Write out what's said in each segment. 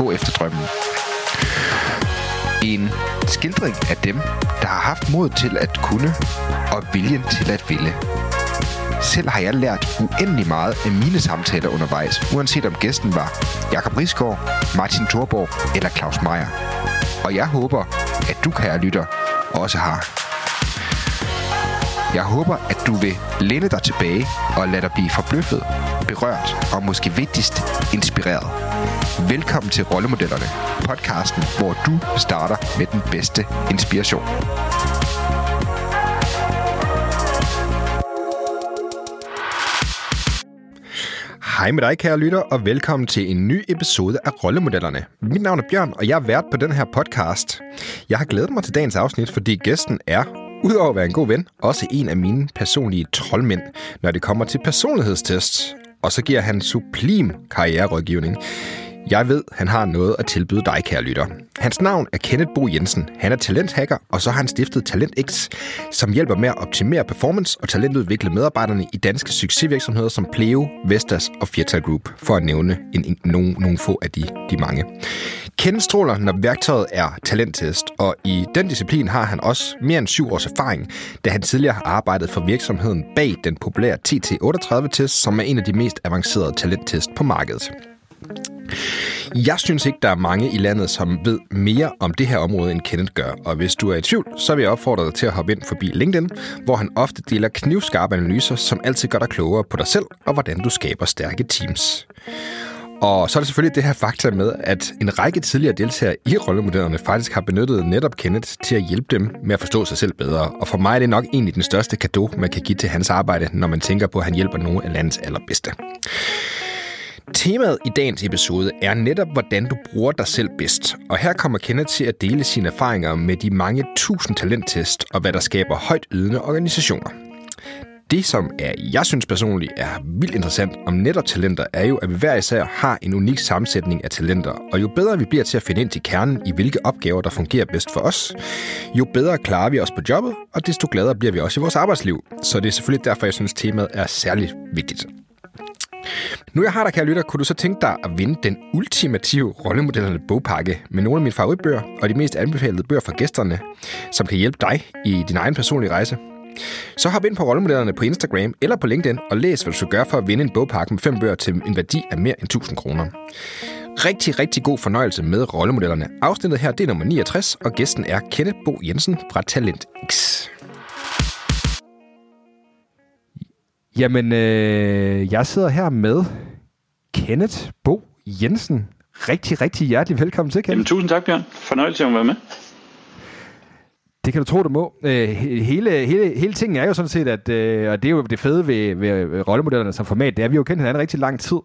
gå efter drømmen. En skildring af dem, der har haft mod til at kunne og viljen til at ville. Selv har jeg lært uendelig meget af mine samtaler undervejs, uanset om gæsten var Jakob Risgaard, Martin Thorborg eller Claus Meier. Og jeg håber, at du, kære lytter, også har. Jeg håber, at du vil læne dig tilbage og lade dig blive forbløffet, berørt og måske vigtigst inspireret. Velkommen til Rollemodellerne, podcasten, hvor du starter med den bedste inspiration. Hej med dig, kære lytter, og velkommen til en ny episode af Rollemodellerne. Mit navn er Bjørn, og jeg er vært på den her podcast. Jeg har glædet mig til dagens afsnit, fordi gæsten er, udover at være en god ven, også en af mine personlige troldmænd, når det kommer til personlighedstest. Og så giver han sublim karriererådgivning. Jeg ved, han har noget at tilbyde dig, kære lytter. Hans navn er Kenneth Bo Jensen. Han er talenthacker, og så har han stiftet TalentX, som hjælper med at optimere performance og talentudvikle medarbejderne i danske succesvirksomheder som Pleo, Vestas og Firtal Group, for at nævne en, en, nogle, nogle få af de, de mange. Ken stråler, når værktøjet er talenttest, og i den disciplin har han også mere end syv års erfaring, da han tidligere har arbejdet for virksomheden bag den populære TT38-test, som er en af de mest avancerede talenttest på markedet. Jeg synes ikke, der er mange i landet, som ved mere om det her område, end Kenneth gør. Og hvis du er i tvivl, så vil jeg opfordre dig til at hoppe ind forbi LinkedIn, hvor han ofte deler knivskarpe analyser, som altid gør dig klogere på dig selv og hvordan du skaber stærke teams. Og så er der selvfølgelig det her fakta med, at en række tidligere deltagere i rollemodellerne faktisk har benyttet netop Kenneth til at hjælpe dem med at forstå sig selv bedre. Og for mig er det nok egentlig den største gave, man kan give til hans arbejde, når man tænker på, at han hjælper nogle af landets allerbedste. Temaet i dagens episode er netop, hvordan du bruger dig selv bedst. Og her kommer Kenneth til at dele sine erfaringer med de mange tusind talenttest og hvad der skaber højt ydende organisationer. Det, som er, jeg synes personligt er vildt interessant om netop talenter, er jo, at vi hver især har en unik sammensætning af talenter. Og jo bedre vi bliver til at finde ind til kernen i, hvilke opgaver, der fungerer bedst for os, jo bedre klarer vi os på jobbet, og desto gladere bliver vi også i vores arbejdsliv. Så det er selvfølgelig derfor, jeg synes, temaet er særligt vigtigt. Nu jeg har dig, kære lytter, kunne du så tænke dig at vinde den ultimative rollemodellerne bogpakke med nogle af mine favoritbøger og de mest anbefalede bøger fra gæsterne, som kan hjælpe dig i din egen personlige rejse? Så hop ind på rollemodellerne på Instagram eller på LinkedIn og læs, hvad du skal gøre for at vinde en bogpakke med fem bøger til en værdi af mere end 1000 kroner. Rigtig, rigtig god fornøjelse med rollemodellerne. Afsnittet her, det er nummer 69, og gæsten er Kenneth Bo Jensen fra Talent X. Jamen, øh, jeg sidder her med Kenneth Bo Jensen. Rigtig, rigtig hjertelig velkommen til, Kenneth. Jamen, tusind tak, Bjørn. Fornøjelse at være med. Det kan du tro, du må. Øh, hele, hele, hele tingen er jo sådan set, at, øh, og det er jo det fede ved, ved rollemodellerne som format, det er, at vi har jo kendt hinanden rigtig lang tid.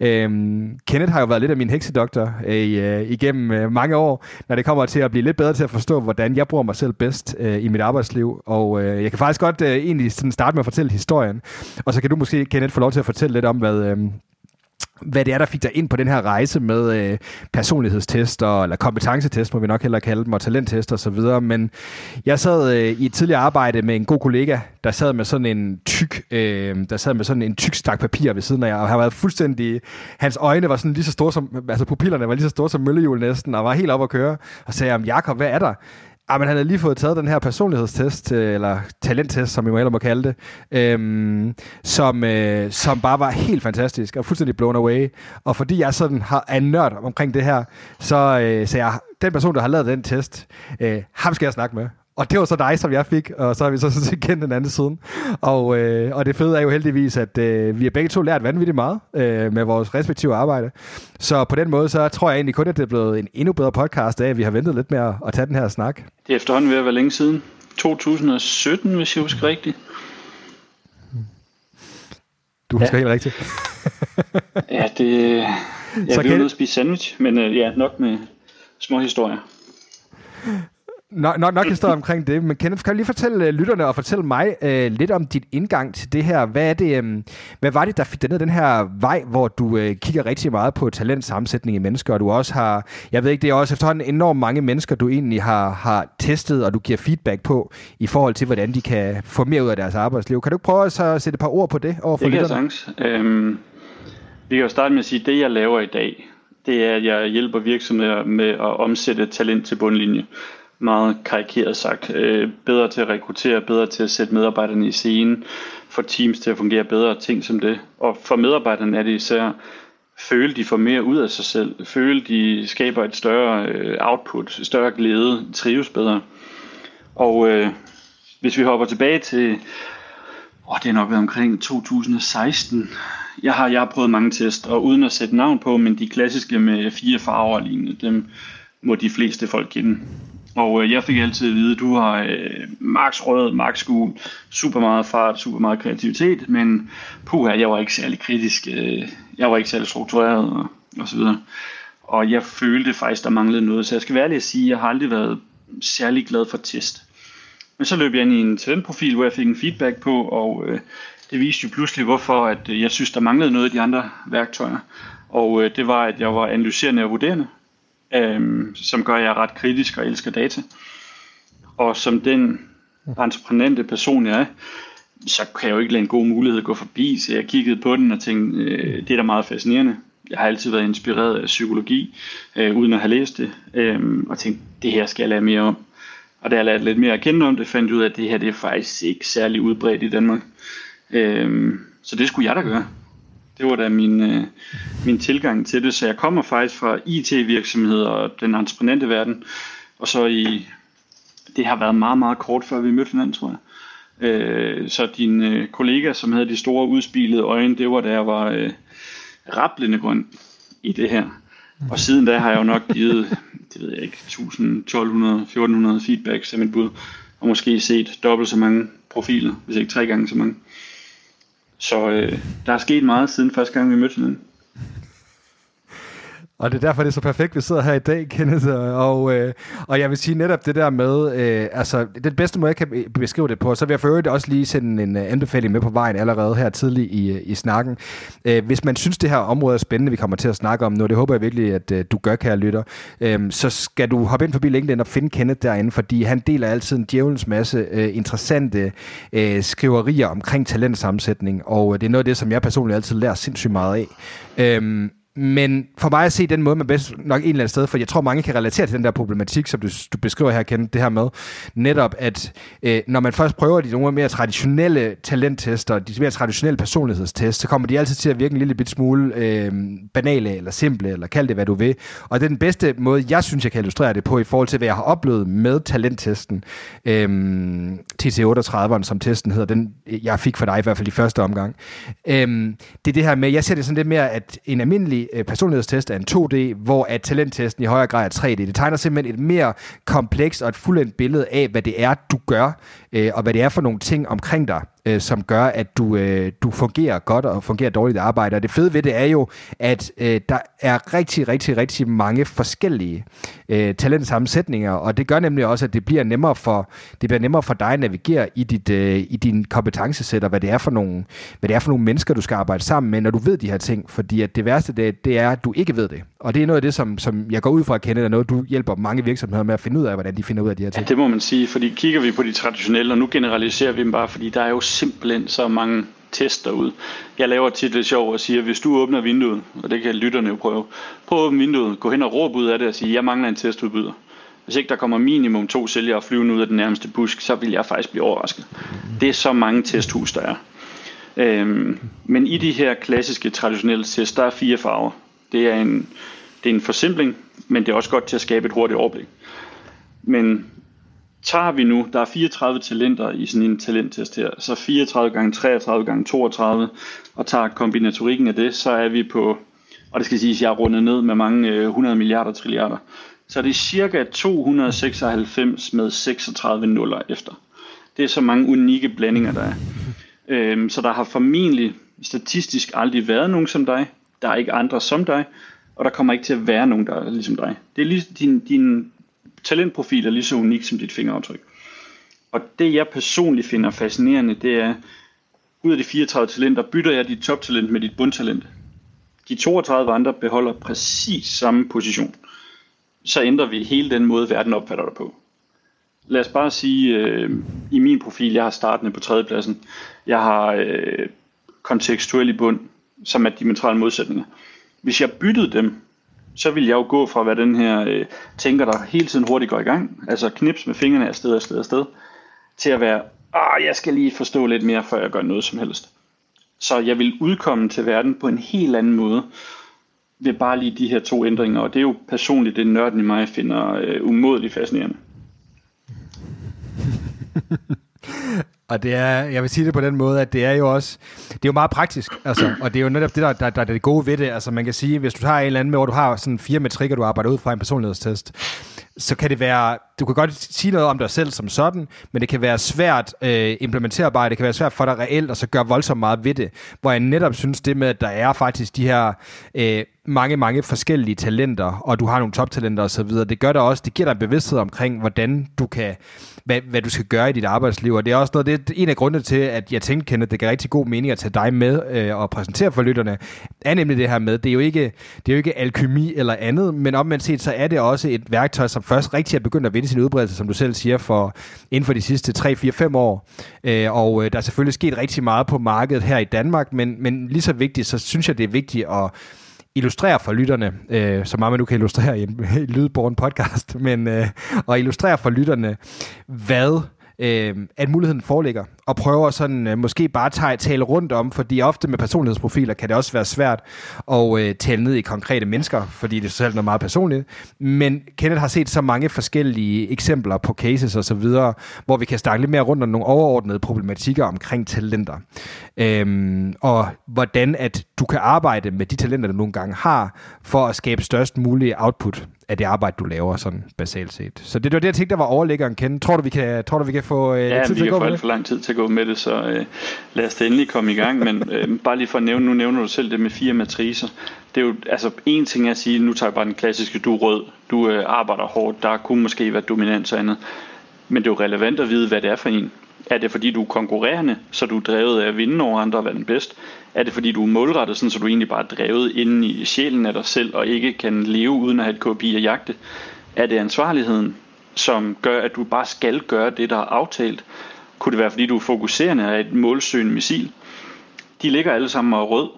Øhm, Kenneth har jo været lidt af min heksedoktor øh, øh igennem mange år, når det kommer til at blive lidt bedre til at forstå, hvordan jeg bruger mig selv bedst øh, i mit arbejdsliv. Og øh, jeg kan faktisk godt øh, egentlig sådan starte med at fortælle historien, og så kan du måske, Kenneth, få lov til at fortælle lidt om, hvad... Øh, hvad det er, der fik dig ind på den her rejse med øh, personlighedstester, eller kompetencetest, må vi nok hellere kalde dem, og talenttest og så videre. Men jeg sad øh, i et tidligere arbejde med en god kollega, der sad med sådan en tyk, øh, der sad med sådan en tyk stak papir ved siden af jer, og han var fuldstændig, hans øjne var sådan lige så store som, altså pupillerne var lige så store som møllehjul næsten, og var helt op at køre, og sagde, Jakob, hvad er der? Ah, men han havde lige fået taget den her personlighedstest, øh, eller talenttest, som vi må hellere må kalde det, øhm, som, øh, som bare var helt fantastisk og fuldstændig blown away. Og fordi jeg sådan har, er nørd omkring det her, så, øh, så jeg, den person, der har lavet den test, øh, ham skal jeg snakke med. Og det var så dig, som jeg fik, og så har vi så sådan kendt den anden siden. Og, øh, og det fede er jo heldigvis, at øh, vi har begge to lært vanvittigt meget øh, med vores respektive arbejde. Så på den måde, så tror jeg egentlig kun, at det er blevet en endnu bedre podcast af, at vi har ventet lidt med at, at tage den her snak. Det er efterhånden ved at være længe siden. 2017, hvis jeg husker rigtigt. Du husker ja. helt rigtigt. ja, det... Jeg så vil kan... spise sandwich, men øh, ja, nok med små historier. Nok, nok, nok historie omkring det, men Kenneth, kan du lige fortælle uh, lytterne og fortælle mig uh, lidt om dit indgang til det her? Hvad, er det, um, hvad var det, der fik dig ned den her vej, hvor du uh, kigger rigtig meget på talentsammensætning i mennesker, og du også har, jeg ved ikke, det er også efterhånden enormt mange mennesker, du egentlig har, har testet, og du giver feedback på, i forhold til, hvordan de kan få mere ud af deres arbejdsliv. Kan du ikke prøve at så sætte et par ord på det over for det lytterne? Det kan jeg øhm, Vi kan jo starte med at sige, at det jeg laver i dag, det er, at jeg hjælper virksomheder med at omsætte talent til bundlinje meget karikeret sagt, øh, bedre til at rekruttere, bedre til at sætte medarbejderne i scenen, få teams til at fungere bedre, ting som det. Og for medarbejderne er det især føle, de får mere ud af sig selv, føle, de skaber et større øh, output, større glæde, trives bedre. Og øh, hvis vi hopper tilbage til, åh, det er nok været omkring 2016, jeg har, jeg har prøvet mange test, og uden at sætte navn på, men de klassiske med fire farver og lignende, dem må de fleste folk kende. Og øh, jeg fik altid at vide, at du har øh, max rød, max gul, super meget fart, super meget kreativitet, men puha, jeg var ikke særlig kritisk, øh, jeg var ikke særlig struktureret og, og så videre. Og jeg følte faktisk, der manglede noget, så jeg skal være ærlig at sige, at jeg har aldrig været særlig glad for test. Men så løb jeg ind i en talentprofil, hvor jeg fik en feedback på, og øh, det viste jo pludselig, hvorfor at, øh, jeg synes, der manglede noget af de andre værktøjer. Og øh, det var, at jeg var analyserende og vurderende øhm, som gør, at jeg er ret kritisk og elsker data. Og som den entreprenante person, jeg er, så kan jeg jo ikke lade en god mulighed gå forbi, så jeg kiggede på den og tænkte, øh, det er da meget fascinerende. Jeg har altid været inspireret af psykologi, øh, uden at have læst det, øh, og tænkte, det her skal jeg lære mere om. Og da jeg lærte lidt mere at kende om det, fandt jeg ud af, at det her det er faktisk ikke særlig udbredt i Danmark. Øh, så det skulle jeg da gøre. Det var da min, øh, min tilgang til det. Så jeg kommer faktisk fra IT-virksomheder og den entreprenante verden. Og så i, det har været meget, meget kort før vi mødte hinanden, tror jeg. Øh, så din øh, kollega, som havde de store udspilede øjne, det var da jeg var øh, rapplende grøn i det her. Og siden da har jeg jo nok givet, det ved jeg ikke, 1000, 1200, 1400 feedbacks af mit bud. Og måske set dobbelt så mange profiler, hvis ikke tre gange så mange. Så øh, der er sket meget siden første gang, vi mødte hinanden. Og det er derfor, det er så perfekt, vi sidder her i dag, Kenneth. Og, øh, og jeg vil sige netop det der med, øh, altså den bedste måde, jeg kan beskrive det på, så vil jeg for øvrigt også lige sende en øh, anbefaling med på vejen allerede her tidlig i, øh, i snakken. Øh, hvis man synes, det her område er spændende, vi kommer til at snakke om nu, det håber jeg virkelig, at øh, du gør, kære lytter, øh, så skal du hoppe ind forbi LinkedIn og finde Kenneth derinde, fordi han deler altid en djævelens masse øh, interessante øh, skriverier omkring talentsammensætning, og øh, det er noget af det, som jeg personligt altid lærer sindssygt meget af. Øh, men for mig at se den måde, man bedst nok en eller anden sted, for jeg tror, mange kan relatere til den der problematik, som du, du beskriver her, Kenneth, det her med, netop at øh, når man først prøver de nogle mere traditionelle talenttester, de mere traditionelle personlighedstest, så kommer de altid til at virke en lille bit smule øh, banale eller simple, eller kald det, hvad du vil. Og det er den bedste måde, jeg synes, jeg kan illustrere det på, i forhold til, hvad jeg har oplevet med talenttesten, øh, TC38'eren, som testen hedder, den jeg fik for dig i hvert fald i første omgang. Øh, det er det her med, jeg ser det sådan lidt mere, at en almindelig Øh, personlighedstest er en 2D, hvor at talenttesten i højere grad er 3D. Det tegner simpelthen et mere komplekst og et fuldendt billede af, hvad det er, du gør, øh, og hvad det er for nogle ting omkring dig, øh, som gør, at du, øh, du fungerer godt og fungerer dårligt i arbejde. Og det fede ved det er jo, at øh, der er rigtig, rigtig, rigtig mange forskellige øh, talentsammensætninger, og det gør nemlig også, at det bliver nemmere for, det bliver nemmere for dig at navigere i, dit, øh, i din kompetencesæt, og hvad det, er for nogle, hvad det er for nogle mennesker, du skal arbejde sammen med, når du ved de her ting. Fordi at det værste, det, det er, at du ikke ved det. Og det er noget af det, som, som jeg går ud fra at kende, er noget, du hjælper mange virksomheder med at finde ud af, hvordan de finder ud af de her ting. Ja, det må man sige, fordi kigger vi på de traditionelle, og nu generaliserer vi dem bare, fordi der er jo simpelthen så mange tester ud. Jeg laver tit lidt sjov og siger, hvis du åbner vinduet, og det kan lytterne jo prøve, prøv at åbne vinduet, gå hen og råb ud af det og sige, jeg mangler en testudbyder. Hvis ikke der kommer minimum to sælgere flyvende ud af den nærmeste busk, så vil jeg faktisk blive overrasket. Det er så mange testhus, der er. Øhm, men i de her klassiske traditionelle test, der er fire farver. Det er en, det er en forsimpling, men det er også godt til at skabe et hurtigt overblik. Men tager vi nu, der er 34 talenter i sådan en talenttest her, så 34 gange 33 gange 32, og tager kombinatorikken af det, så er vi på, og det skal siges, at jeg er rundet ned med mange øh, 100 milliarder trilliarder, så det er cirka 296 med 36 nuller efter. Det er så mange unikke blandinger, der er. Øhm, så der har formentlig statistisk aldrig været nogen som dig. Der er ikke andre som dig. og der kommer ikke til at være nogen, der er ligesom dig. Det er lige, din, din talentprofil er lige så unik som dit fingeraftryk. Og det jeg personligt finder fascinerende, det er, ud af de 34 talenter, bytter jeg dit toptalent med dit bundtalent. De 32 andre beholder præcis samme position. Så ændrer vi hele den måde, verden opfatter dig på. Lad os bare sige, øh, i min profil, jeg har startende på tredjepladsen. Jeg har øh, kontekstuel i bund, som er dimensionale modsætninger. Hvis jeg byttede dem, så vil jeg jo gå fra at være den her øh, tænker, der hele tiden hurtigt går i gang, altså knips med fingrene afsted, afsted, afsted, til at være, ah, jeg skal lige forstå lidt mere, før jeg gør noget som helst. Så jeg vil udkomme til verden på en helt anden måde, ved bare lige de her to ændringer, og det er jo personligt det nørden i mig finder øh, umådeligt fascinerende. Og det er, jeg vil sige det på den måde, at det er jo også, det er jo meget praktisk, altså, og det er jo netop det, der, der, der er det gode ved det. Altså man kan sige, hvis du tager en eller anden med, hvor du har sådan fire metrikker, du arbejder ud fra en personlighedstest, så kan det være, du kan godt sige noget om dig selv som sådan, men det kan være svært øh, implementerbart, det kan være svært for dig reelt, og så gøre voldsomt meget ved det. Hvor jeg netop synes det med, at der er faktisk de her øh, mange, mange forskellige talenter, og du har nogle toptalenter osv., det gør der også, det giver dig en bevidsthed omkring, hvordan du kan hvad, hvad du skal gøre i dit arbejdsliv. Og det er også noget, det er en af grundene til, at jeg tænkte, Kenneth, det gør rigtig god mening at tage dig med øh, og præsentere for lytterne, er nemlig det her med, det er jo ikke, det er jo ikke alkymi eller andet, men omvendt set, så er det også et værktøj, som først rigtig er begyndt at vinde sin udbredelse, som du selv siger, for inden for de sidste 3, 4, 5 år. Øh, og øh, der er selvfølgelig sket rigtig meget på markedet her i Danmark, men, men lige så vigtigt, så synes jeg, det er vigtigt at illustrere for lytterne, øh, så meget man nu kan illustrere i en, en lydborgen podcast, men øh, at illustrere for lytterne, hvad øh, at muligheden foreligger, og prøver sådan øh, måske bare tage, tale rundt om, fordi ofte med personlighedsprofiler kan det også være svært at øh, tale ned i konkrete mennesker, fordi det er selv noget meget personligt. Men Kenneth har set så mange forskellige eksempler på cases og så videre, hvor vi kan snakke lidt mere rundt om nogle overordnede problematikker omkring talenter. Øhm, og hvordan at du kan arbejde med de talenter, du nogle gange har, for at skabe størst mulig output af det arbejde, du laver, sådan basalt set. Så det, var det, jeg tænkte, der var overliggeren, Ken. Tror du, vi kan, tror du, vi kan få øh, ja, tid til at gå med det? For lang tid til at gå med det, så øh, lad os da endelig komme i gang. Men øh, bare lige for at nævne, nu nævner du selv det med fire matricer. Det er jo, altså en ting at sige, nu tager jeg bare den klassiske, du er rød, du øh, arbejder hårdt, der kunne måske være dominans og andet. Men det er jo relevant at vide, hvad det er for en. Er det fordi du er konkurrerende, så du er drevet af at vinde over andre og være den bedste? Er det fordi du er målrettet, sådan, så du egentlig bare er drevet inde i sjælen af dig selv og ikke kan leve uden at have et KPI at jagte? Er det ansvarligheden, som gør, at du bare skal gøre det, der er aftalt? Kunne det være, fordi du er fokuserende af et målsøgende missil? De ligger alle sammen og rød,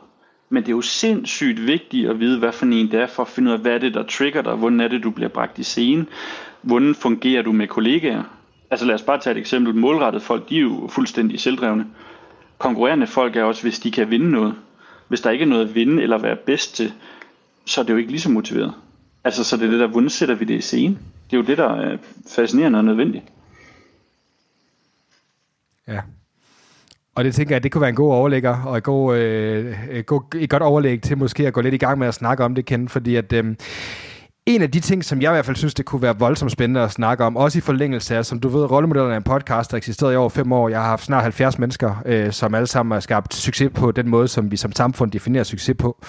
men det er jo sindssygt vigtigt at vide, hvad for en det er, for at finde ud af, hvad er det, der trigger dig, hvordan er det, du bliver bragt i scene, hvordan fungerer du med kollegaer, Altså lad os bare tage et eksempel. Målrettet folk, de er jo fuldstændig selvdrevne. Konkurrerende folk er også, hvis de kan vinde noget. Hvis der ikke er noget at vinde eller være bedst til, så er det jo ikke lige så motiveret. Altså så det er det der, hvordan sætter vi det i scene? Det er jo det, der er fascinerende og nødvendigt. Ja. Og det tænker jeg, det kunne være en god overlægger, og et, god, øh, et, god, et godt overlæg til måske at gå lidt i gang med at snakke om det, Ken, fordi at... Øh, en af de ting, som jeg i hvert fald synes, det kunne være voldsomt spændende at snakke om, også i forlængelse af, som du ved, Rollemodellerne er en podcast, der eksisterede i over fem år. Jeg har haft snart 70 mennesker, øh, som alle sammen har skabt succes på den måde, som vi som samfund definerer succes på.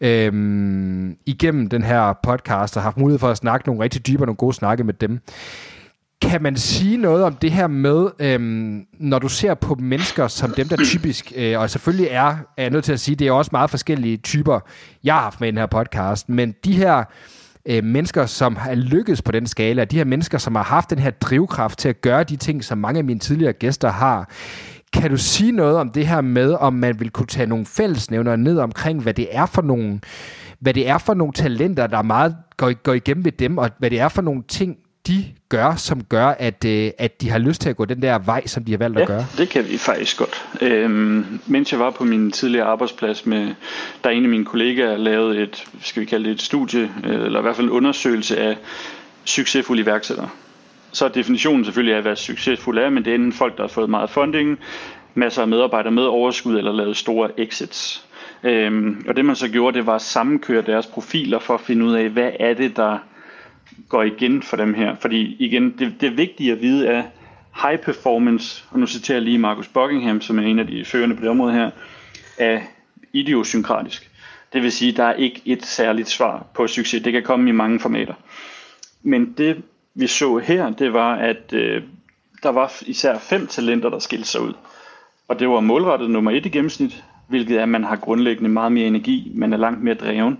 Øhm, igennem den her podcast, og har haft mulighed for at snakke nogle rigtig dybe og nogle gode snakke med dem. Kan man sige noget om det her med, øhm, når du ser på mennesker som dem, der typisk, øh, og selvfølgelig er, er jeg nødt til at sige, det er også meget forskellige typer, jeg har haft med i den her podcast, men de her øh, mennesker, som har lykkes på den skala, de her mennesker, som har haft den her drivkraft til at gøre de ting, som mange af mine tidligere gæster har. Kan du sige noget om det her med, om man vil kunne tage nogle fællesnævner ned omkring, hvad det er for nogle, hvad det er for nogle talenter, der meget går, går igennem ved dem, og hvad det er for nogle ting, de gør, som gør, at, øh, at de har lyst til at gå den der vej, som de har valgt ja, at gøre? det kan vi faktisk godt. Øhm, mens jeg var på min tidligere arbejdsplads, med, der en af mine kollegaer lavede et, skal vi kalde det et studie, øh, eller i hvert fald en undersøgelse af succesfulde iværksættere. Så er definitionen selvfølgelig af, hvad succesfuld er, men det er enten folk, der har fået meget funding, masser af medarbejdere med overskud eller lavet store exits. Øhm, og det man så gjorde, det var at sammenkøre deres profiler for at finde ud af, hvad er det, der går igen for dem her. Fordi igen, det, det er vigtigt at vide, at high performance, og nu citerer jeg lige Marcus Buckingham, som er en af de førende på det område her, er idiosynkratisk. Det vil sige, at der er ikke et særligt svar på succes. Det kan komme i mange formater. Men det vi så her, det var, at øh, der var især fem talenter, der skilte sig ud. Og det var målrettet nummer et i gennemsnit, hvilket er, at man har grundlæggende meget mere energi, man er langt mere dreven.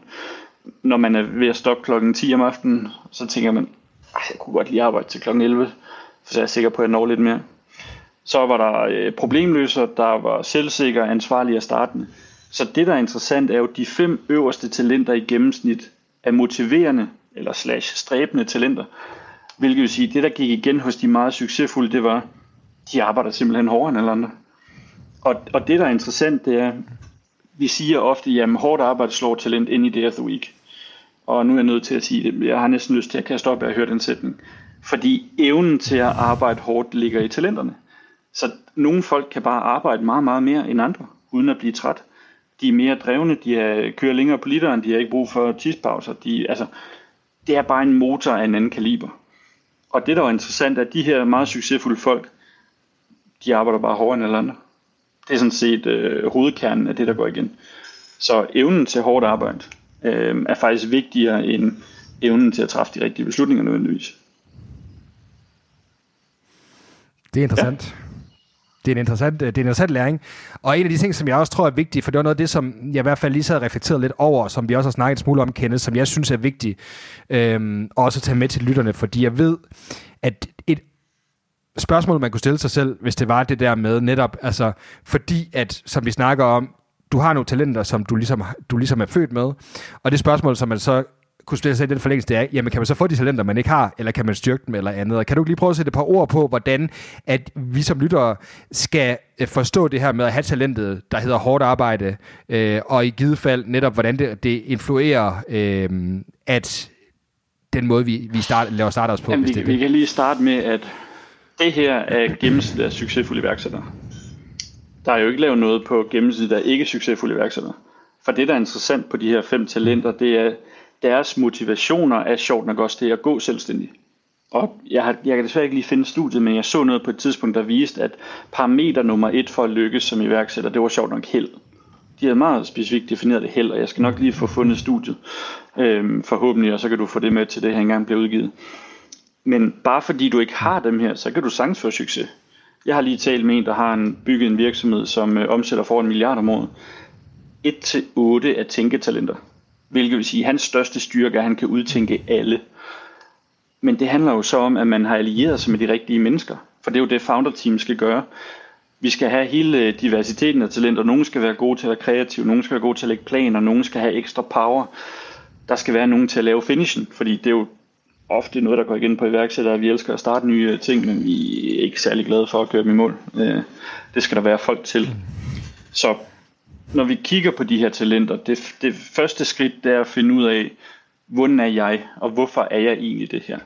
Når man er ved at stoppe klokken 10 om aftenen, så tænker man, jeg kunne godt lige arbejde til klokken 11, for så er jeg sikker på, at jeg når lidt mere. Så var der øh, problemløser, der var selvsikker, ansvarlige og startende. Så det, der er interessant, er jo, de fem øverste talenter i gennemsnit er motiverende, eller slash stræbende talenter. Hvilket vil sige, det der gik igen hos de meget succesfulde, det var, de arbejder simpelthen hårdere end alle andre. Og, og det, der er interessant, det er, vi siger ofte, at hårdt arbejde slår talent ind i day of the week. Og nu er jeg nødt til at sige det. Jeg har næsten lyst til at kaste op af høre den sætning. Fordi evnen til at arbejde hårdt ligger i talenterne. Så nogle folk kan bare arbejde meget, meget mere end andre, uden at blive træt. De er mere drevne, de er, kører længere på literen, de har ikke brug for tidspauser. De, altså, det er bare en motor af en anden kaliber. Og det, der er interessant, er, at de her meget succesfulde folk, de arbejder bare hårdere end alle andre. Det er sådan set øh, hovedkernen af det, der går igen. Så evnen til hårdt arbejde øh, er faktisk vigtigere end evnen til at træffe de rigtige beslutninger nødvendigvis. Det er interessant. Ja. Det er, en interessant, det er en interessant læring. Og en af de ting, som jeg også tror er vigtigt, for det var noget af det, som jeg i hvert fald lige så reflekteret lidt over, som vi også har snakket en smule om, Kenneth, som jeg synes er vigtigt, øhm, også at tage med til lytterne, fordi jeg ved, at et spørgsmål, man kunne stille sig selv, hvis det var det der med netop, altså, fordi at, som vi snakker om, du har nogle talenter, som du ligesom, du ligesom er født med, og det spørgsmål, som man så kunne stille sig i den forlængelse, det er, jamen kan man så få de talenter, man ikke har, eller kan man styrke dem eller andet? Og kan du lige prøve at sætte et par ord på, hvordan at vi som lyttere skal øh, forstå det her med at have talentet, der hedder hårdt arbejde, øh, og i givet fald netop, hvordan det, det influerer, øh, at den måde, vi, vi start, laver startups på. Jamen, vi, det vi kan lige starte med, at det her er gennemsnit af succesfulde iværksættere. Der er jo ikke lavet noget på gennemsnit af ikke succesfulde iværksættere. For det, der er interessant på de her fem talenter, det er, deres motivationer er sjovt nok også det at gå selvstændig. Og jeg, har, jeg kan desværre ikke lige finde studiet, men jeg så noget på et tidspunkt, der viste, at parameter nummer et for at lykkes som iværksætter, det var sjovt nok held. De havde meget specifikt defineret det held, og jeg skal nok lige få fundet studiet, øhm, forhåbentlig, og så kan du få det med til det her engang bliver udgivet. Men bare fordi du ikke har dem her, så kan du sagtens få succes. Jeg har lige talt med en, der har en, bygget en virksomhed, som øh, omsætter for en milliard om året. 1-8 er tænketalenter. Hvilket vil sige, at hans største styrke er, at han kan udtænke alle. Men det handler jo så om, at man har allieret sig med de rigtige mennesker. For det er jo det, founder-team skal gøre. Vi skal have hele øh, diversiteten af talenter. Nogle skal være gode til at være kreative, nogle skal være gode til at lægge planer, nogle skal have ekstra power. Der skal være nogen til at lave finishen, fordi det er jo ofte noget, der går igen på iværksættere. Vi elsker at starte nye ting, men vi er ikke særlig glade for at køre dem i mål. Øh, det skal der være folk til. Så når vi kigger på de her talenter, det, det første skridt det er at finde ud af, hvordan er jeg, og hvorfor er jeg egentlig det her?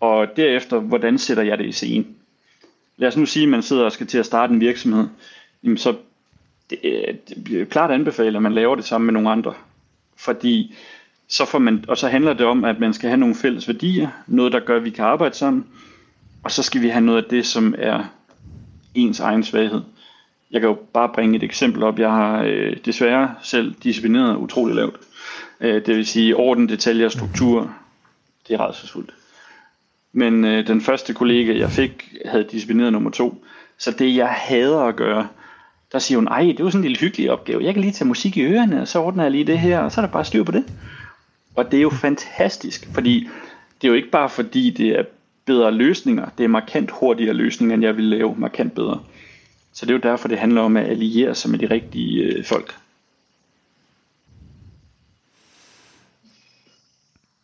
Og derefter, hvordan sætter jeg det i scene? Lad os nu sige, at man sidder og skal til at starte en virksomhed. Jamen så det, øh, det bliver klart anbefalet, at man laver det sammen med nogle andre. Fordi så får man, og så handler det om, at man skal have nogle fælles værdier, noget der gør, at vi kan arbejde sammen, og så skal vi have noget af det, som er ens egen svaghed. Jeg kan jo bare bringe et eksempel op. Jeg har øh, desværre selv disciplineret utrolig lavt. Øh, det vil sige orden, detaljer og struktur. Det er rædselsfuldt. Men øh, den første kollega, jeg fik, havde disciplineret nummer to. Så det, jeg hader at gøre, der siger hun, ej, det var sådan en lille hyggelig opgave. Jeg kan lige tage musik i ørerne, og så ordner jeg lige det her, og så er der bare styr på det. Og det er jo fantastisk, fordi det er jo ikke bare fordi, det er bedre løsninger. Det er markant hurtigere løsninger, end jeg vil lave markant bedre. Så det er jo derfor, det handler om at alliere sig med de rigtige øh, folk.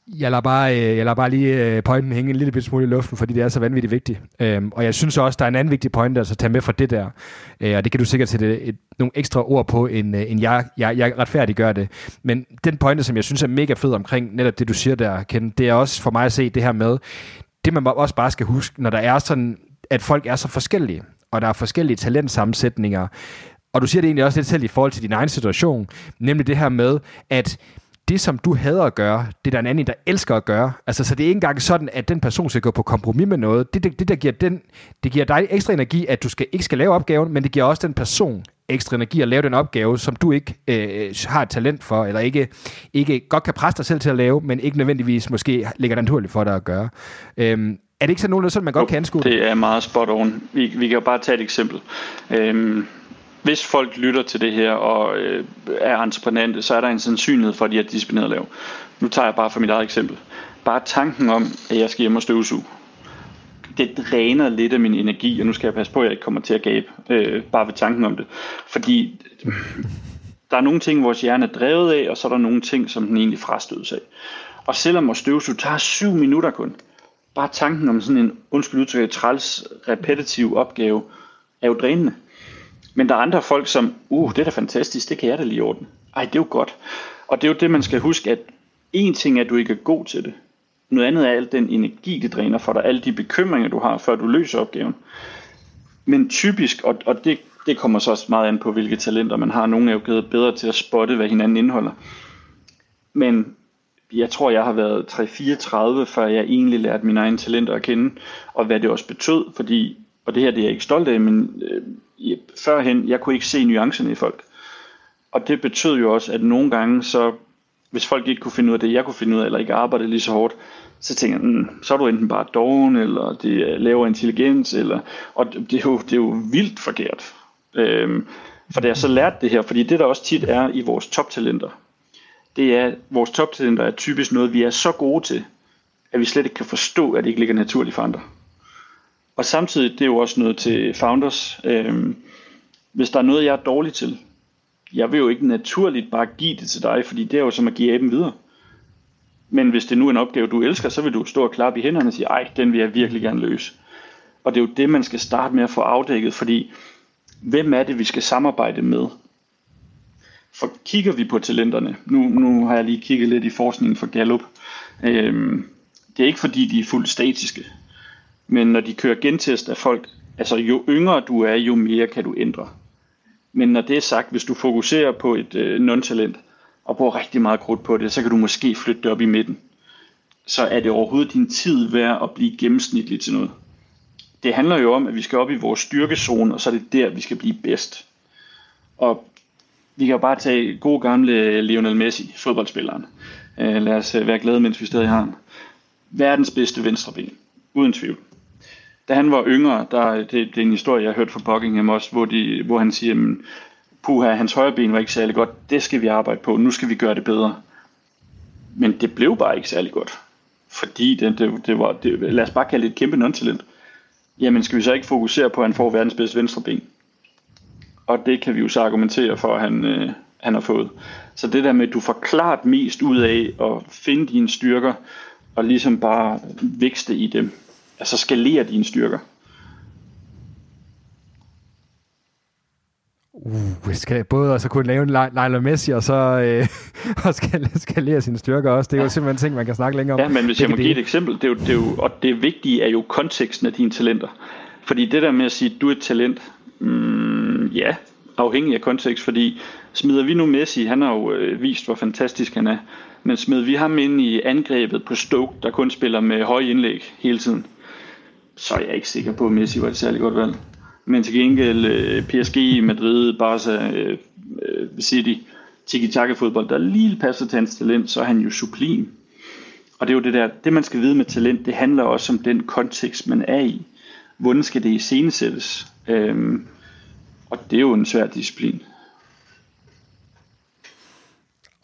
Jeg lader bare, øh, jeg lader bare lige øh, pointen hænge en lille smule i luften, fordi det er så vanvittigt vigtigt. Øhm, og jeg synes også, der er en anden vigtig pointe altså, at tage med fra det der. Øh, og det kan du sikkert sætte et, nogle ekstra ord på, end, øh, end jeg, jeg, jeg retfærdiggør det. Men den pointe, som jeg synes er mega fed omkring netop det, du siger der, Ken, det er også for mig at se det her med, det man også bare skal huske, når der er sådan, at folk er så forskellige og der er forskellige talentsammensætninger. Og du siger det egentlig også lidt selv i forhold til din egen situation, nemlig det her med, at det, som du hader at gøre, det er der en anden, der elsker at gøre. Altså, så det er ikke engang sådan, at den person skal gå på kompromis med noget. Det, det, det der giver, den, det giver dig ekstra energi, at du skal, ikke skal lave opgaven, men det giver også den person ekstra energi at lave den opgave, som du ikke øh, har et talent for, eller ikke, ikke godt kan presse dig selv til at lave, men ikke nødvendigvis måske ligger naturligt for dig at gøre. Øhm, er det ikke sådan noget, sådan man godt kan anskue det? er meget spot on. Vi, vi kan jo bare tage et eksempel. Øhm, hvis folk lytter til det her og øh, er entreprenante, så er der en sandsynlighed for, at de er disciplineret lav. Nu tager jeg bare for mit eget eksempel. Bare tanken om, at jeg skal hjem og støvsuge, det dræner lidt af min energi, og nu skal jeg passe på, at jeg ikke kommer til at gabe, øh, bare ved tanken om det. Fordi der er nogle ting, vores hjerne er drevet af, og så er der nogle ting, som den egentlig frastødes af. Og selvom at støvsuge tager syv minutter kun, bare tanken om sådan en, undskyld udtryk, træls, repetitiv opgave, er jo drænende. Men der er andre folk, som, uh, det er da fantastisk, det kan jeg da lige ordne. Ej, det er jo godt. Og det er jo det, man skal huske, at en ting er, at du ikke er god til det. Noget andet er al den energi, det dræner for dig, alle de bekymringer, du har, før du løser opgaven. Men typisk, og, og det, det kommer så også meget an på, hvilke talenter man har. Nogle er jo givet bedre til at spotte, hvad hinanden indeholder. Men jeg tror, jeg har været 3-34, før jeg egentlig lærte mine egne talenter at kende, og hvad det også betød, fordi, og det her det er jeg ikke stolt af, men øh, førhen, jeg kunne ikke se nuancerne i folk. Og det betød jo også, at nogle gange, så hvis folk ikke kunne finde ud af det, jeg kunne finde ud af, eller ikke arbejdede lige så hårdt, så tænker jeg, mm, så er du enten bare doven, eller det er lavere intelligens, eller, og det er, jo, det er jo vildt forkert. Øhm, for da jeg så lærte det her, fordi det der også tit er i vores toptalenter, det er, at vores toptalenter er typisk noget, vi er så gode til, at vi slet ikke kan forstå, at det ikke ligger naturligt for andre. Og samtidig, det er jo også noget til founders. Øhm, hvis der er noget, jeg er dårlig til, jeg vil jo ikke naturligt bare give det til dig, fordi det er jo som at give aben videre. Men hvis det nu er en opgave, du elsker, så vil du stå og klappe i hænderne og sige, ej, den vil jeg virkelig gerne løse. Og det er jo det, man skal starte med at få afdækket, fordi hvem er det, vi skal samarbejde med? For kigger vi på talenterne, nu, nu har jeg lige kigget lidt i forskningen for Gallup, øhm, det er ikke fordi, de er fuldt statiske, men når de kører gentest af folk, altså jo yngre du er, jo mere kan du ændre. Men når det er sagt, hvis du fokuserer på et øh, non-talent, og bruger rigtig meget krudt på det, så kan du måske flytte det op i midten. Så er det overhovedet din tid værd at blive gennemsnitlig til noget. Det handler jo om, at vi skal op i vores styrkezone, og så er det der, vi skal blive bedst. Og vi kan jo bare tage gode gamle Lionel Messi, fodboldspilleren. Øh, lad os øh, være glade, mens vi stadig har ham. Verdens bedste venstreben, uden tvivl. Da han var yngre, der, det, det er en historie, jeg har hørt fra Buckingham også, hvor, de, hvor han siger, at puha, hans højre ben var ikke særlig godt, det skal vi arbejde på, nu skal vi gøre det bedre. Men det blev bare ikke særlig godt, fordi det, det, det var, det, lad os bare kalde det et kæmpe non-talent. Jamen skal vi så ikke fokusere på, at han får verdens bedste venstre ben? Og det kan vi jo så argumentere for, at han, øh, han har fået. Så det der med, at du får klart mest ud af at finde dine styrker, og ligesom bare vækste i dem, altså skalere dine styrker. Uh, skal både så kunne lave en Lionel Messi, og så øh, og skal, skalere sine styrker også. Det er jo simpelthen ting, man kan snakke længere om. Ja, men hvis jeg må give et eksempel, det er jo, det er jo, og det vigtige er jo konteksten af dine talenter. Fordi det der med at sige, at du er et talent, mm, ja, afhængig af kontekst, fordi smider vi nu Messi, han har jo øh, vist, hvor fantastisk han er, men smider vi ham ind i angrebet på Stoke, der kun spiller med høje indlæg hele tiden, så er jeg ikke sikker på, at Messi var et særligt godt valg. Men til gengæld øh, PSG, Madrid, Barca, øh, øh, City, tiki-taka fodbold, der lige passer til hans talent, så er han jo sublim. Og det er jo det der, det man skal vide med talent, det handler også om den kontekst, man er i. Hvordan skal det iscenesættes? Øhm, og det er jo en svær disciplin.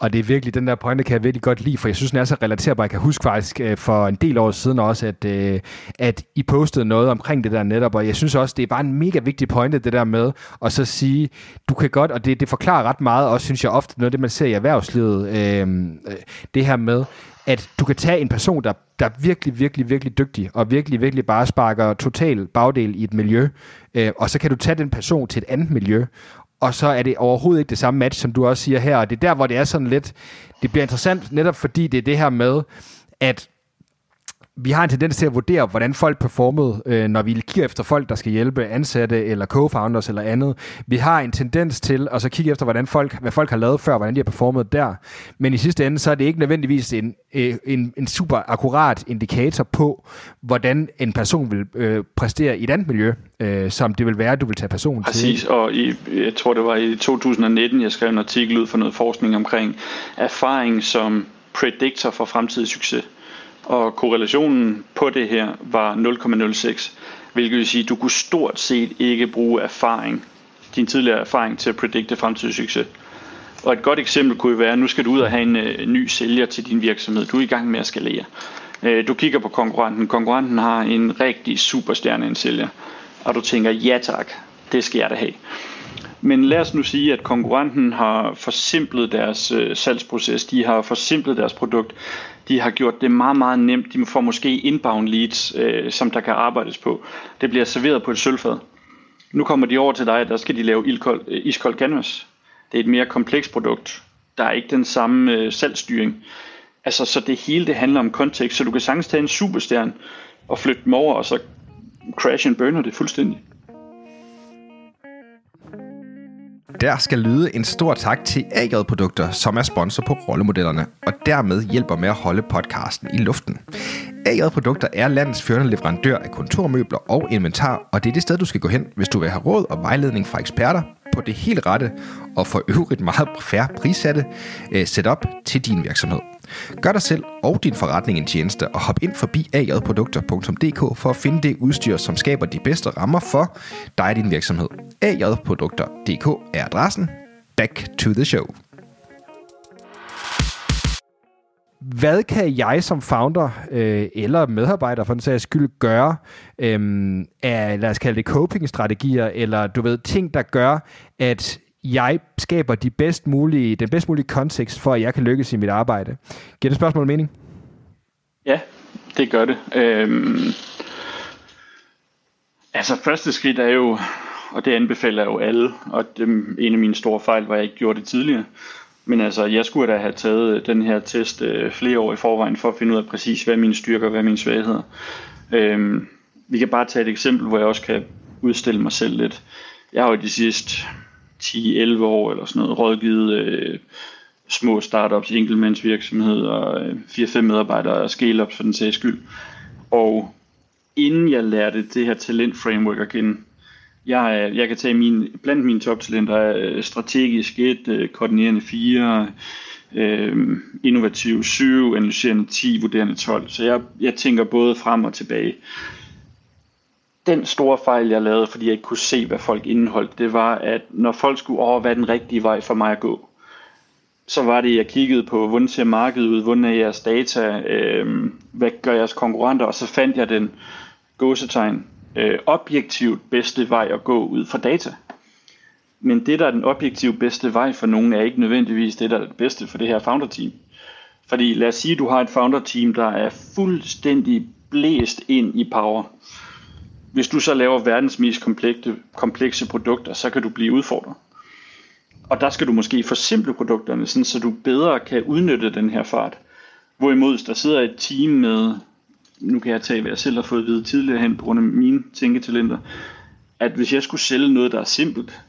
Og det er virkelig, den der pointe kan jeg virkelig godt lide, for jeg synes, den er så relaterbar. Jeg kan huske faktisk øh, for en del år siden også, at, øh, at I postede noget omkring det der netop, og jeg synes også, det er bare en mega vigtig pointe, det der med at så sige, du kan godt, og det, det forklarer ret meget, også synes jeg ofte noget af det, man ser i erhvervslivet, øh, øh det her med, at du kan tage en person, der, der er virkelig, virkelig, virkelig dygtig, og virkelig, virkelig bare sparker total bagdel i et miljø, øh, og så kan du tage den person til et andet miljø, og så er det overhovedet ikke det samme match, som du også siger her, og det er der, hvor det er sådan lidt, det bliver interessant, netop fordi det er det her med, at vi har en tendens til at vurdere, hvordan folk performede, øh, når vi kigger efter folk, der skal hjælpe ansatte eller co-founders eller andet. Vi har en tendens til at så kigge efter, hvordan folk, hvad folk har lavet før, hvordan de har performet der. Men i sidste ende, så er det ikke nødvendigvis en, øh, en, en super akkurat indikator på, hvordan en person vil øh, præstere i et andet miljø, øh, som det vil være, du vil tage personen Præcis, til. Præcis, og i, jeg tror det var i 2019, jeg skrev en artikel ud for noget forskning omkring erfaring som predictor for fremtidig succes og korrelationen på det her var 0,06, hvilket vil sige, at du kunne stort set ikke bruge erfaring, din tidligere erfaring til at predikte fremtidig succes. Og et godt eksempel kunne være, at nu skal du ud og have en øh, ny sælger til din virksomhed. Du er i gang med at skalere. Øh, du kigger på konkurrenten. Konkurrenten har en rigtig superstjerne en sælger. Og du tænker, ja tak, det skal jeg da have. Men lad os nu sige, at konkurrenten har forsimplet deres øh, salgsproces, de har forsimplet deres produkt, de har gjort det meget, meget nemt. De får måske inbound leads, øh, som der kan arbejdes på. Det bliver serveret på et sølvfad. Nu kommer de over til dig, der skal de lave ildkold, øh, iskold canvas. Det er et mere komplekst produkt. Der er ikke den samme øh, salgsstyring. Altså, så det hele det handler om kontekst, så du kan sagtens tage en superstjerne og flytte dem over, og så crash and burner det fuldstændig. Der skal lyde en stor tak til AJ Produkter, som er sponsor på rollemodellerne, og dermed hjælper med at holde podcasten i luften. AJ Produkter er landets førende leverandør af kontormøbler og inventar, og det er det sted, du skal gå hen, hvis du vil have råd og vejledning fra eksperter på det helt rette og for øvrigt meget færre prissatte øh, setup til din virksomhed. Gør dig selv og din forretning en tjeneste og hop ind forbi ajprodukter.dk for at finde det udstyr, som skaber de bedste rammer for dig og din virksomhed. ajprodukter.dk er adressen. Back to the show. Hvad kan jeg som founder øh, eller medarbejder for den sags skyld gøre øh, af, lad os kalde det coping-strategier, eller du ved, ting, der gør, at jeg skaber de bedst mulige, den bedst mulige kontekst for, at jeg kan lykkes i mit arbejde. Giver det spørgsmål mening? Ja, det gør det. Øhm, altså første skridt er jo, og det anbefaler jeg jo alle, og det en af mine store fejl, hvor jeg ikke gjorde det tidligere. Men altså, jeg skulle da have taget øh, den her test øh, flere år i forvejen, for at finde ud af præcis, hvad mine styrker og hvad mine svagheder. Øhm, vi kan bare tage et eksempel, hvor jeg også kan udstille mig selv lidt. Jeg har jo de sidste 10-11 år eller sådan noget rådgivet øh, små startups, enkeltmandsvirksomheder, og øh, 4-5 medarbejdere og scale-ups for den sags skyld. Og inden jeg lærte det her talent framework at kende, jeg, jeg kan tage min, blandt mine toptalenter er øh, strategisk 1, øh, koordinerende 4, øh, innovativ 7, analyserende 10, vurderende 12. Så jeg, jeg tænker både frem og tilbage den store fejl, jeg lavede, fordi jeg ikke kunne se, hvad folk indeholdt, det var, at når folk skulle over, hvad den rigtige vej for mig at gå, så var det, jeg kiggede på, hvordan ser markedet ud, hvordan er jeres data, øh, hvad gør jeres konkurrenter, og så fandt jeg den gåsetegn øh, objektivt bedste vej at gå ud fra data. Men det, der er den objektivt bedste vej for nogen, er ikke nødvendigvis det, der er det bedste for det her founder-team. Fordi lad os sige, at du har et founder-team, der er fuldstændig blæst ind i power hvis du så laver verdens mest komplekse, komplekse produkter, så kan du blive udfordret. Og der skal du måske forsimple produkterne, sådan, så du bedre kan udnytte den her fart. Hvorimod der sidder et team med, nu kan jeg tage, hvad jeg selv har fået at vide tidligere hen på grund af mine tænketalenter, at hvis jeg skulle sælge noget, der er simpelt,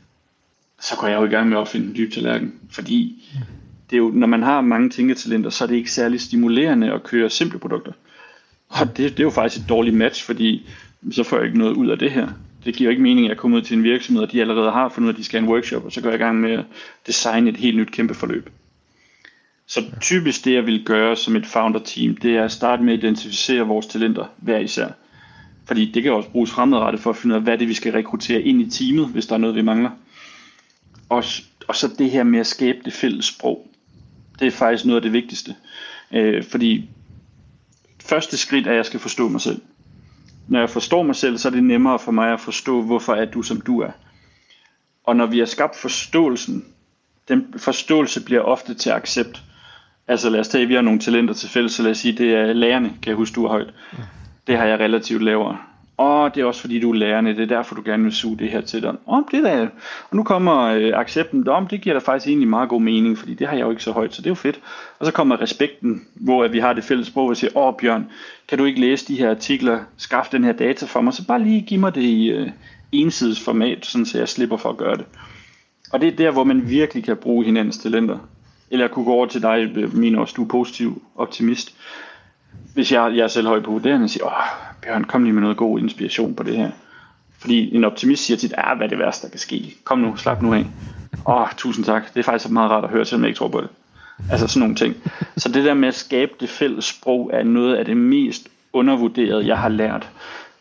så går jeg jo i gang med at opfinde en dyb tallerken. Fordi det er jo, når man har mange tænketalenter, så er det ikke særlig stimulerende at køre simple produkter. Og det, det er jo faktisk et dårligt match, fordi så får jeg ikke noget ud af det her. Det giver ikke mening, at jeg kommer ud til en virksomhed, og de allerede har fundet ud af, at de skal have en workshop, og så går jeg i gang med at designe et helt nyt kæmpe forløb. Så typisk det, jeg vil gøre som et founder-team, det er at starte med at identificere vores talenter hver især. Fordi det kan også bruges fremadrettet for at finde ud af, hvad det vi skal rekruttere ind i teamet, hvis der er noget, vi mangler. Og, og så det her med at skabe det fælles sprog. Det er faktisk noget af det vigtigste. Øh, fordi første skridt er, at jeg skal forstå mig selv når jeg forstår mig selv, så er det nemmere for mig at forstå, hvorfor er du, som du er. Og når vi har skabt forståelsen, den forståelse bliver ofte til accept. Altså lad os tage, at vi har nogle talenter til fælles, så lad os sige, det er lærerne, kan jeg huske, du er højt. Det har jeg relativt lavere. Åh, det er også fordi, du er lærerne, det er derfor, du gerne vil suge det her til dig. Om det der. Og nu kommer øh, accepten, om det giver da faktisk egentlig meget god mening, fordi det har jeg jo ikke så højt, så det er jo fedt. Og så kommer respekten, hvor at vi har det fælles sprog, og siger, åh Bjørn, kan du ikke læse de her artikler, skaf den her data for mig, så bare lige giv mig det i øh, ensides format, sådan så jeg slipper for at gøre det. Og det er der, hvor man virkelig kan bruge hinandens talenter. Eller jeg kunne gå over til dig, øh, min også, du er positiv optimist. Hvis jeg, jeg er selv høj på vurderingen og siger, åh, Bjørn, kom lige med noget god inspiration på det her. Fordi en optimist siger tit, ah, hvad er det værste, der kan ske? Kom nu, slap nu af. Åh, tusind tak. Det er faktisk meget rart at høre, selvom jeg ikke tror på det. Altså sådan nogle ting. Så det der med at skabe det fælles sprog, er noget af det mest undervurderede, jeg har lært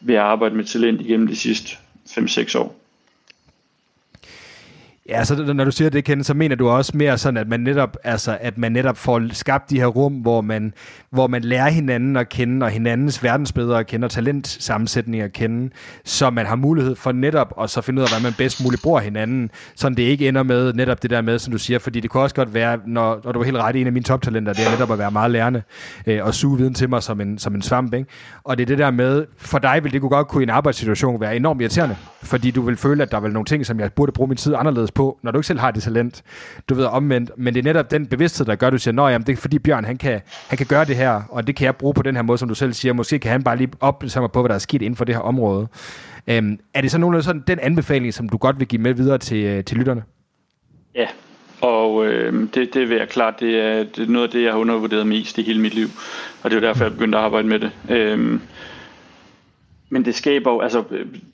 ved at arbejde med talent igennem de sidste 5-6 år. Ja, så når du siger det, Kenneth, så mener du også mere sådan, at man netop, altså, at man netop får skabt de her rum, hvor man, hvor man lærer hinanden at kende, og hinandens verdensbilleder at kende, og talentsammensætninger at kende, så man har mulighed for netop at så finde ud af, hvordan man bedst muligt bruger hinanden, så det ikke ender med netop det der med, som du siger, fordi det kunne også godt være, når, når du er helt ret, en af mine toptalenter, det er netop at være meget lærende, øh, og suge viden til mig som en, som en svamp, ikke? Og det er det der med, for dig vil det kunne godt kunne i en arbejdssituation være enormt irriterende, fordi du vil føle, at der er nogle ting, som jeg burde bruge min tid anderledes på, når du ikke selv har det talent. Du ved omvendt, men det er netop den bevidsthed, der gør, at du siger, at det er fordi Bjørn, han kan, han kan gøre det her, og det kan jeg bruge på den her måde, som du selv siger. Måske kan han bare lige oplyse mig på, hvad der er sket inden for det her område. Øhm, er det så nogenlunde sådan den anbefaling, som du godt vil give med videre til, øh, til lytterne? Ja, og øh, det, det vil jeg klart, det er, det er noget af det, jeg har undervurderet mest i hele mit liv, og det er derfor, jeg begyndte at arbejde med det. Øh, men det skaber jo, altså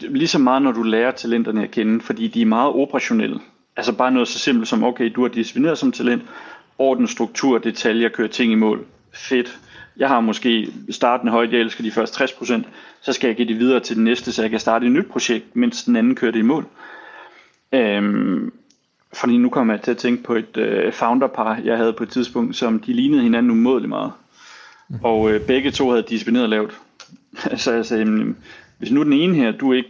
lige så meget, når du lærer talenterne at kende, fordi de er meget operationelle. Altså bare noget så simpelt som, okay, du har disciplineret som talent, orden, struktur, detaljer, kører ting i mål. Fedt. Jeg har måske startende højt, jeg elsker de første 60%, så skal jeg give det videre til den næste, så jeg kan starte et nyt projekt, mens den anden kører det i mål. Øhm, fordi nu kommer jeg til at tænke på et øh, founderpar, jeg havde på et tidspunkt, som de lignede hinanden umådeligt meget. Og øh, begge to havde disciplineret lavt. så jeg sagde, jamen, hvis nu den ene her, du ikke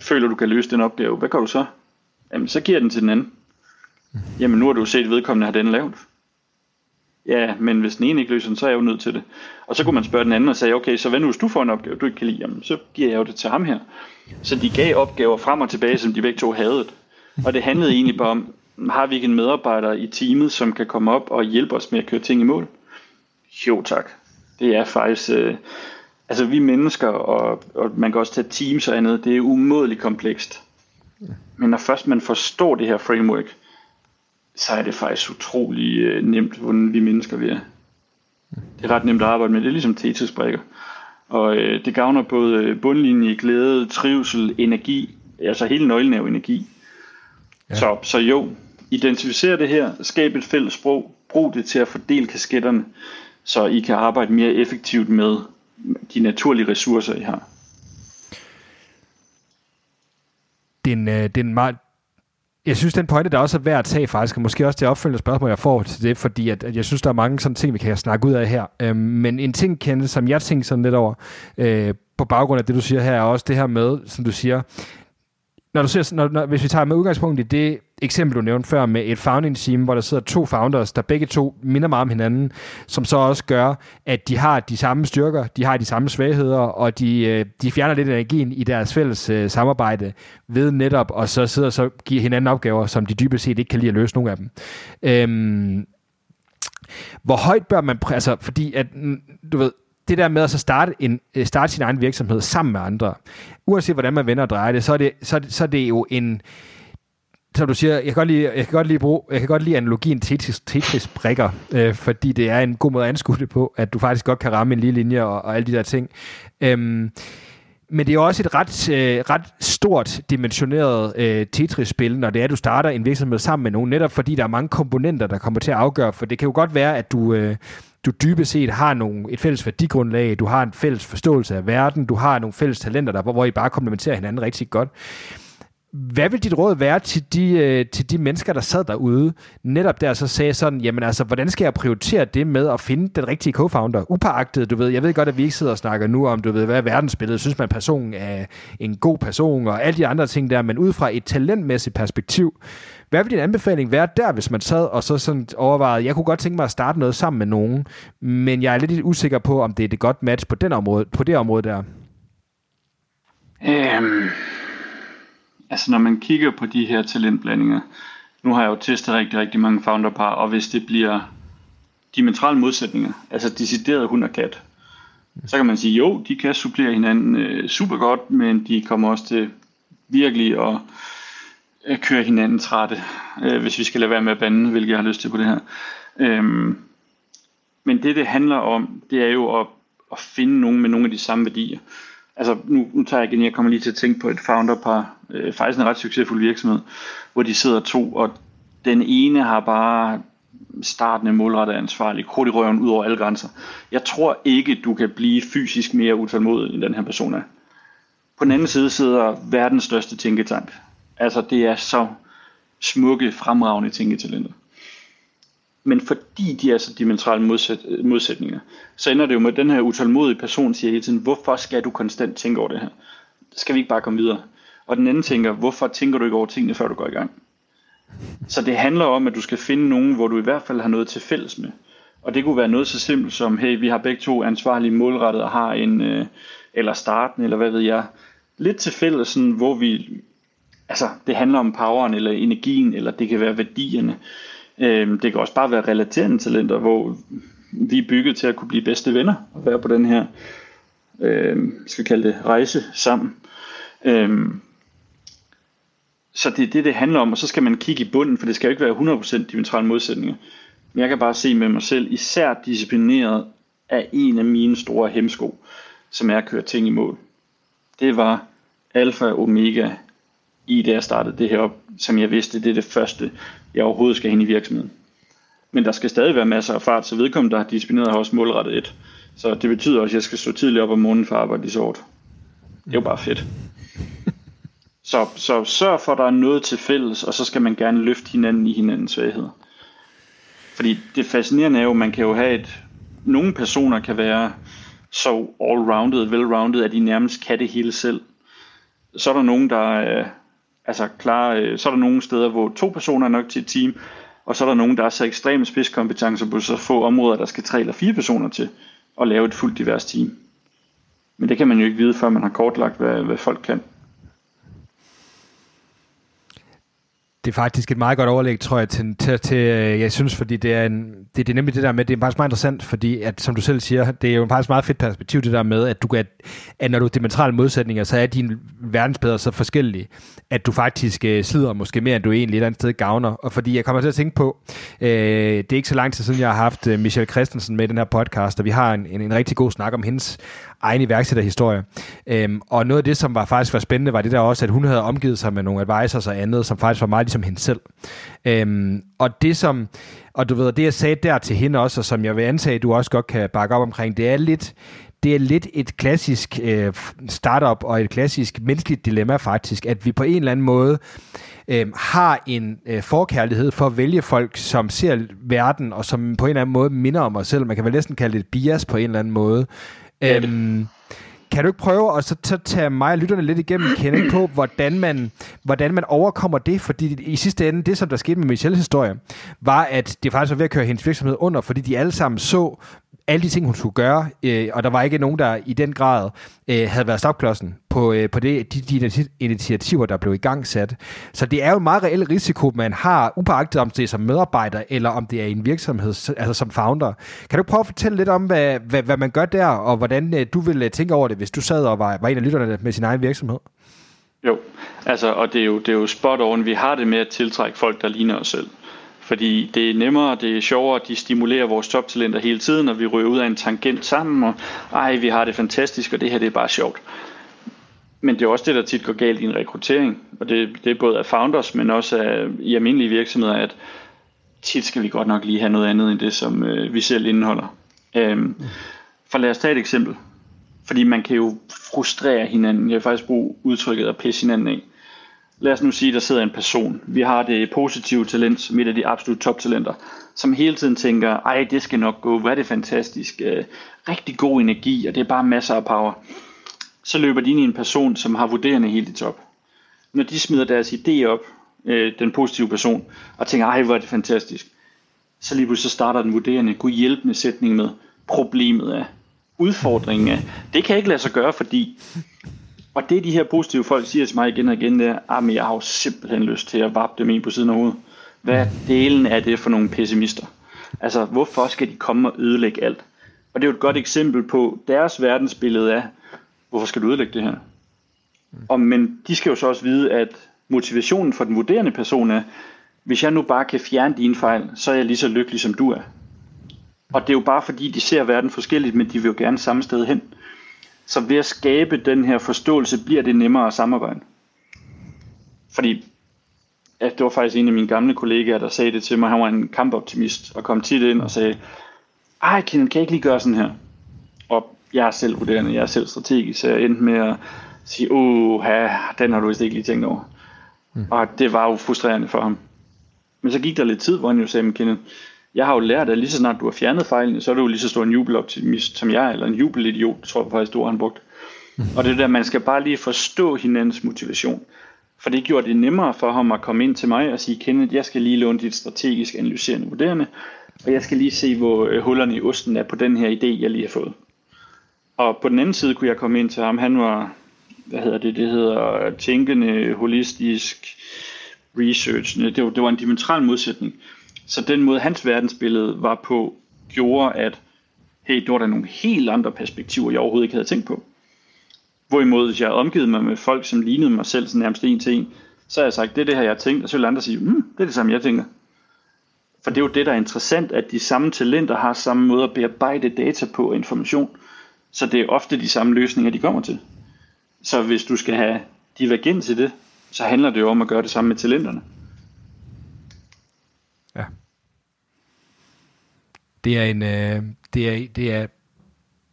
føler, du kan løse den opgave, hvad gør du så? Jamen, så giver den til den anden. Jamen, nu har du set, vedkommende har den lavet. Ja, men hvis den ene ikke løser den, så er jeg jo nødt til det. Og så kunne man spørge den anden og sige, okay, så hvad nu hvis du får en opgave, du ikke kan lide, jamen, så giver jeg jo det til ham her. Så de gav opgaver frem og tilbage, som de begge to havde. Og det handlede egentlig bare om, har vi ikke en medarbejder i teamet, som kan komme op og hjælpe os med at køre ting i mål? Jo tak. Det er faktisk, øh, altså vi mennesker, og, og man kan også tage teams og andet, det er umådeligt komplekst. Men når først man forstår det her framework, så er det faktisk utrolig øh, nemt, hvordan vi mennesker vi er. Det er ret nemt at arbejde med. Det er ligesom Tetris-brækker. Og øh, det gavner både øh, bundlinje, glæde, trivsel, energi. Altså hele nøglen er jo energi. Ja. Så, så jo, identificere det her, skab et fælles sprog, brug det til at fordele kasketterne, så I kan arbejde mere effektivt med de naturlige ressourcer, I har. Det er en, øh, det er en meget, jeg synes, den pointe, der også er værd at tage faktisk, og måske også det opfølgende spørgsmål, jeg får til det, fordi at, at jeg synes, der er mange sådan ting, vi kan snakke ud af her. Øhm, men en ting, Kenneth, som jeg tænker sådan lidt over, øh, på baggrund af det, du siger her, er også det her med, som du siger, når du ser, når, når, hvis vi tager med udgangspunkt i det eksempel, du nævnte før, med et founding team, hvor der sidder to founders, der begge to minder meget om hinanden, som så også gør, at de har de samme styrker, de har de samme svagheder, og de, øh, de fjerner lidt energien i deres fælles uh, samarbejde ved netop, og så sidder så giver hinanden opgaver, som de dybest set ikke kan lide at løse nogle af dem. Øhm, hvor højt bør man, altså fordi at, du ved, det der med at så starte, en, øh, starte sin egen virksomhed sammen med andre, uanset hvordan man vender og drejer det, så er det, så, så er det jo en, som du siger, jeg kan godt lide, jeg kan godt lide, bruge, jeg kan godt lide analogien Tetris, Tetris brikker, øh, fordi det er en god måde at anskue det på, at du faktisk godt kan ramme en lige linje og, og alle de der ting. Øhm, men det er også et ret, øh, ret stort dimensioneret øh, Tetris-spil, når det er, at du starter en virksomhed sammen med nogen, netop fordi der er mange komponenter, der kommer til at afgøre, for det kan jo godt være, at du, øh, du dybest set har nogle, et fælles værdigrundlag, du har en fælles forståelse af verden, du har nogle fælles talenter, der, hvor, hvor I bare komplementerer hinanden rigtig godt. Hvad vil dit råd være til de, øh, til de mennesker, der sad derude, netop der så sagde sådan, jamen altså, hvordan skal jeg prioritere det med at finde den rigtige co-founder? Upagtet, du ved, jeg ved godt, at vi ikke sidder og snakker nu om, du ved, hvad er verdensbilledet, synes man, personen er en god person, og alle de andre ting der, men ud fra et talentmæssigt perspektiv, hvad vil din anbefaling være der, hvis man sad og så sådan overvejede, jeg kunne godt tænke mig at starte noget sammen med nogen, men jeg er lidt usikker på, om det er det godt match på, den område, på det område der? Øhm, altså når man kigger på de her talentblandinger, nu har jeg jo testet rigtig, rigtig mange founderpar, og hvis det bliver diametrale modsætninger, altså decideret hund og kat, så kan man sige, jo, de kan supplere hinanden øh, super godt, men de kommer også til virkelig at øh, køre hinanden trætte, øh, hvis vi skal lade være med at bande, hvilket jeg har lyst til på det her. Øhm, men det, det handler om, det er jo at, at finde nogen med nogle af de samme værdier. Altså, nu, nu tager jeg igen, jeg kommer lige til at tænke på et founderpar, øh, faktisk en ret succesfuld virksomhed, hvor de sidder to, og den ene har bare startende målrettet ansvarlig, krudt i røven ud over alle grænser. Jeg tror ikke, du kan blive fysisk mere utålmodig, end den her person er. På den anden side sidder verdens største tænketank. Altså, det er så smukke, fremragende tænketalenter. Men fordi de er så dimensionale modsæt, øh, modsætninger, så ender det jo med, at den her utålmodige person siger hele tiden, hvorfor skal du konstant tænke over det her? Skal vi ikke bare komme videre? Og den anden tænker, hvorfor tænker du ikke over tingene, før du går i gang? Så det handler om, at du skal finde nogen, hvor du i hvert fald har noget til fælles med. Og det kunne være noget så simpelt som, hey, vi har begge to ansvarlige målrettet og har en, øh, eller starten, eller hvad ved jeg, lidt til fælles, sådan, hvor vi, altså det handler om poweren, eller energien, eller det kan være værdierne. Øh, det kan også bare være relaterende talenter, hvor vi er bygget til at kunne blive bedste venner, og være på den her, øh, skal kalde det, rejse sammen. Øh, så det er det, det handler om, og så skal man kigge i bunden, for det skal jo ikke være 100% diametrale modsætninger. Men jeg kan bare se med mig selv, især disciplineret af en af mine store hemsko, som er at køre ting i mål. Det var alfa og omega i det, jeg startede det her op, som jeg vidste, det er det første, jeg overhovedet skal hen i virksomheden. Men der skal stadig være masser af fart, så vedkommende, der har disciplineret, har også målrettet et. Så det betyder også, at jeg skal stå tidligt op om morgenen for at arbejde lige så hårdt. Det er jo bare fedt. Så, så sørg for, at der er noget til fælles, og så skal man gerne løfte hinanden i hinandens svagheder. Fordi det fascinerende er jo, at man kan jo have et... Nogle personer kan være så all-rounded, well-rounded, at de nærmest kan det hele selv. Så er der nogen, der er altså klar, øh, så er der nogle steder, hvor to personer er nok til et team, og så er der nogen, der er så ekstreme spidskompetencer på så få områder, der skal tre eller fire personer til at lave et fuldt divers team. Men det kan man jo ikke vide, før man har kortlagt, hvad, hvad folk kan. Det er faktisk et meget godt overlæg, tror jeg, til, til, til øh, jeg synes, fordi det er, en, det, det er nemlig det der med, det er faktisk meget interessant, fordi at, som du selv siger, det er jo faktisk meget fedt perspektiv, det der med, at, du kan, at når du er dimensionale modsætninger, så er dine verdensbilleder så forskellige, at du faktisk øh, slider måske mere, end du egentlig et eller andet sted gavner. Og fordi jeg kommer til at tænke på, øh, det er ikke så lang tid siden, jeg har haft øh, Michelle Christensen med i den her podcast, og vi har en, en, en rigtig god snak om hendes egen iværksætterhistorie. Øhm, og noget af det, som var faktisk var spændende, var det der også, at hun havde omgivet sig med nogle advisors og andet, som faktisk var meget ligesom hende selv. Øhm, og det som, og du ved, det jeg sagde der til hende også, og som jeg vil antage, du også godt kan bakke op omkring, det er lidt, det er lidt et klassisk øh, startup og et klassisk menneskeligt dilemma faktisk, at vi på en eller anden måde øh, har en øh, forkærlighed for at vælge folk, som ser verden, og som på en eller anden måde minder om os selv. Man kan vel næsten kalde det et bias på en eller anden måde. Øhm, kan du ikke prøve at så, så tage mig og lytterne lidt igennem kende på, hvordan man, hvordan man overkommer det? Fordi i sidste ende, det som der skete med Michelles historie, var, at det faktisk var ved at køre hendes virksomhed under, fordi de alle sammen så, alle de ting, hun skulle gøre, øh, og der var ikke nogen, der i den grad øh, havde været stopklodsen på, øh, på det, de, de initiativer, der blev i gang sat. Så det er jo en meget reel risiko, man har, upåagtet om det er som medarbejder, eller om det er en virksomhed, altså som founder. Kan du prøve at fortælle lidt om, hvad, hvad, hvad man gør der, og hvordan øh, du ville øh, tænke over det, hvis du sad og var, var en af lytterne med sin egen virksomhed? Jo, altså, og det er jo, det er jo spot on. Vi har det med at tiltrække folk, der ligner os selv. Fordi det er nemmere, det er sjovere, de stimulerer vores toptalenter hele tiden, og vi ryger ud af en tangent sammen, og ej, vi har det fantastisk, og det her det er bare sjovt. Men det er også det, der tit går galt i en rekruttering, og det, det er både af founders, men også af, i almindelige virksomheder, at tit skal vi godt nok lige have noget andet end det, som øh, vi selv indeholder. Øhm, for lad os tage et eksempel. Fordi man kan jo frustrere hinanden. Jeg vil faktisk bruge udtrykket at pisse hinanden af lad os nu sige, der sidder en person. Vi har det positive talent, som et af de absolut toptalenter, som hele tiden tænker, ej, det skal nok gå, hvad er det fantastisk, øh, rigtig god energi, og det er bare masser af power. Så løber de ind i en person, som har vurderende helt i top. Når de smider deres idé op, øh, den positive person, og tænker, ej, hvor er det fantastisk, så lige pludselig så starter den vurderende, god hjælpende sætning med, problemet er, udfordringen er, det kan ikke lade sig gøre, fordi og det de her positive folk siger til mig igen og igen, det er, at jeg har jo simpelthen lyst til at vappe dem ind på siden af hovedet. Hvad delen er det for nogle pessimister? Altså, hvorfor skal de komme og ødelægge alt? Og det er jo et godt eksempel på deres verdensbillede af, hvorfor skal du ødelægge det her? Og, men de skal jo så også vide, at motivationen for den vurderende person er, hvis jeg nu bare kan fjerne dine fejl, så er jeg lige så lykkelig, som du er. Og det er jo bare fordi, de ser verden forskelligt, men de vil jo gerne samme sted hen. Så ved at skabe den her forståelse, bliver det nemmere at samarbejde. Fordi ja, det var faktisk en af mine gamle kollegaer, der sagde det til mig. Han var en kampoptimist og kom tit ind og sagde, ej Kenneth, kan jeg ikke lige gøre sådan her? Og jeg er selv vurderende, jeg er selv strategisk, så jeg endte med at sige, åh, den har du vist ikke lige tænkt over. Mm. Og det var jo frustrerende for ham. Men så gik der lidt tid, hvor han jo sagde, Kenneth, jeg har jo lært, at lige så snart du har fjernet fejlene, så er du jo lige så stor en jubeloptimist som jeg, eller en jubelidiot, tror jeg faktisk, du har brugt. Mm. Og det der, man skal bare lige forstå hinandens motivation. For det gjorde det nemmere for ham at komme ind til mig og sige, Kenneth, jeg skal lige låne dit strategisk analyserende vurderende, og jeg skal lige se, hvor øh, hullerne i osten er på den her idé, jeg lige har fået. Og på den anden side kunne jeg komme ind til ham, han var, hvad hedder det, det hedder tænkende, holistisk, research. Det var, det var en dimensional modsætning. Så den måde, hans verdensbillede var på, gjorde, at hey, det var der nogle helt andre perspektiver, jeg overhovedet ikke havde tænkt på. Hvorimod, hvis jeg havde omgivet mig med folk, som lignede mig selv sådan nærmest en til en, så har jeg sagt, det er det her, jeg har tænkt, og så vil andre sige, mm, det er det samme, jeg tænker. For det er jo det, der er interessant, at de samme talenter har samme måde at bearbejde data på og information. Så det er ofte de samme løsninger, de kommer til. Så hvis du skal have divergens i det, så handler det jo om at gøre det samme med talenterne. Det er en, øh, det er, det er,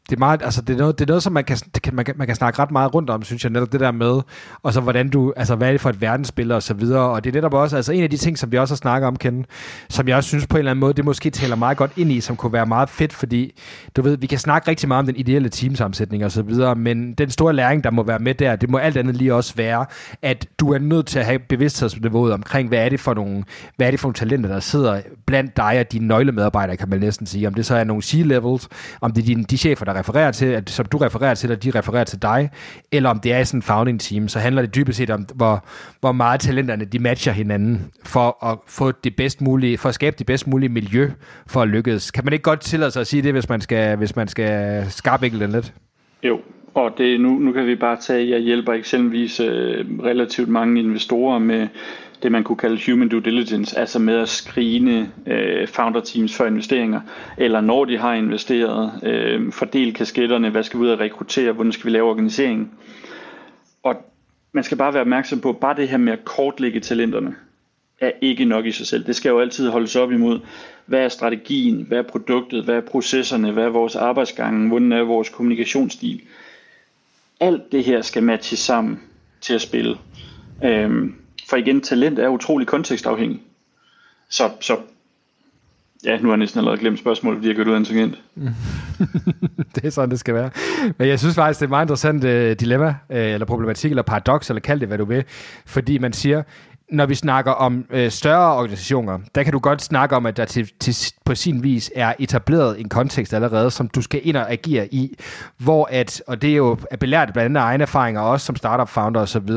det er meget, altså det er noget, det er noget som man kan, det kan, man, kan, man kan snakke ret meget rundt om, synes jeg, netop det der med, og så hvordan du, altså hvad er det for et verdensbillede og så videre, og det er netop også, altså en af de ting, som vi også har snakket om, Ken, som jeg også synes på en eller anden måde, det måske taler meget godt ind i, som kunne være meget fedt, fordi du ved, vi kan snakke rigtig meget om den ideelle teamsammensætning og så videre, men den store læring, der må være med der, det må alt andet lige også være, at du er nødt til at have bevidsthedsniveauet omkring, hvad er det for nogle, hvad er det for nogle talenter, der sidder blandt dig og dine nøglemedarbejdere, kan man næsten sige, om det så er nogle C-levels, om det er dine, de chefer, der refererer til, at, som du refererer til, at de refererer til dig, eller om det er sådan en founding team, så handler det dybest set om, hvor, hvor meget talenterne de matcher hinanden, for at få det bedst mulige, for at skabe det bedst mulige miljø for at lykkes. Kan man ikke godt tillade sig at sige det, hvis man skal, hvis man skal skarpvikle den lidt? Jo, og det, nu, nu kan vi bare tage, jeg hjælper eksempelvis øh, relativt mange investorer med det, man kunne kalde human due diligence, altså med at screene øh, founder teams for investeringer, eller når de har investeret, øh, fordele kasketterne, hvad skal vi ud og rekruttere, hvordan skal vi lave organiseringen. Og man skal bare være opmærksom på, bare det her med at kortlægge talenterne, er ikke nok i sig selv. Det skal jo altid holdes op imod, hvad er strategien, hvad er produktet, hvad er processerne, hvad er vores arbejdsgange, hvordan er vores kommunikationsstil. Alt det her skal matches sammen til at spille. Øhm, for igen, talent er utrolig kontekstafhængig. Så, så Ja, nu har jeg næsten allerede glemt spørgsmålet, fordi jeg gået ud af en tangent. det er sådan, det skal være. Men jeg synes faktisk, det er et meget interessant øh, dilemma, øh, eller problematik, eller paradoks, eller kald det, hvad du vil. Fordi man siger, når vi snakker om øh, større organisationer, der kan du godt snakke om, at der til, til, på sin vis er etableret en kontekst allerede, som du skal ind og agere i, hvor at, og det er jo belært blandt andet af egne erfaringer, også som startup founder osv.,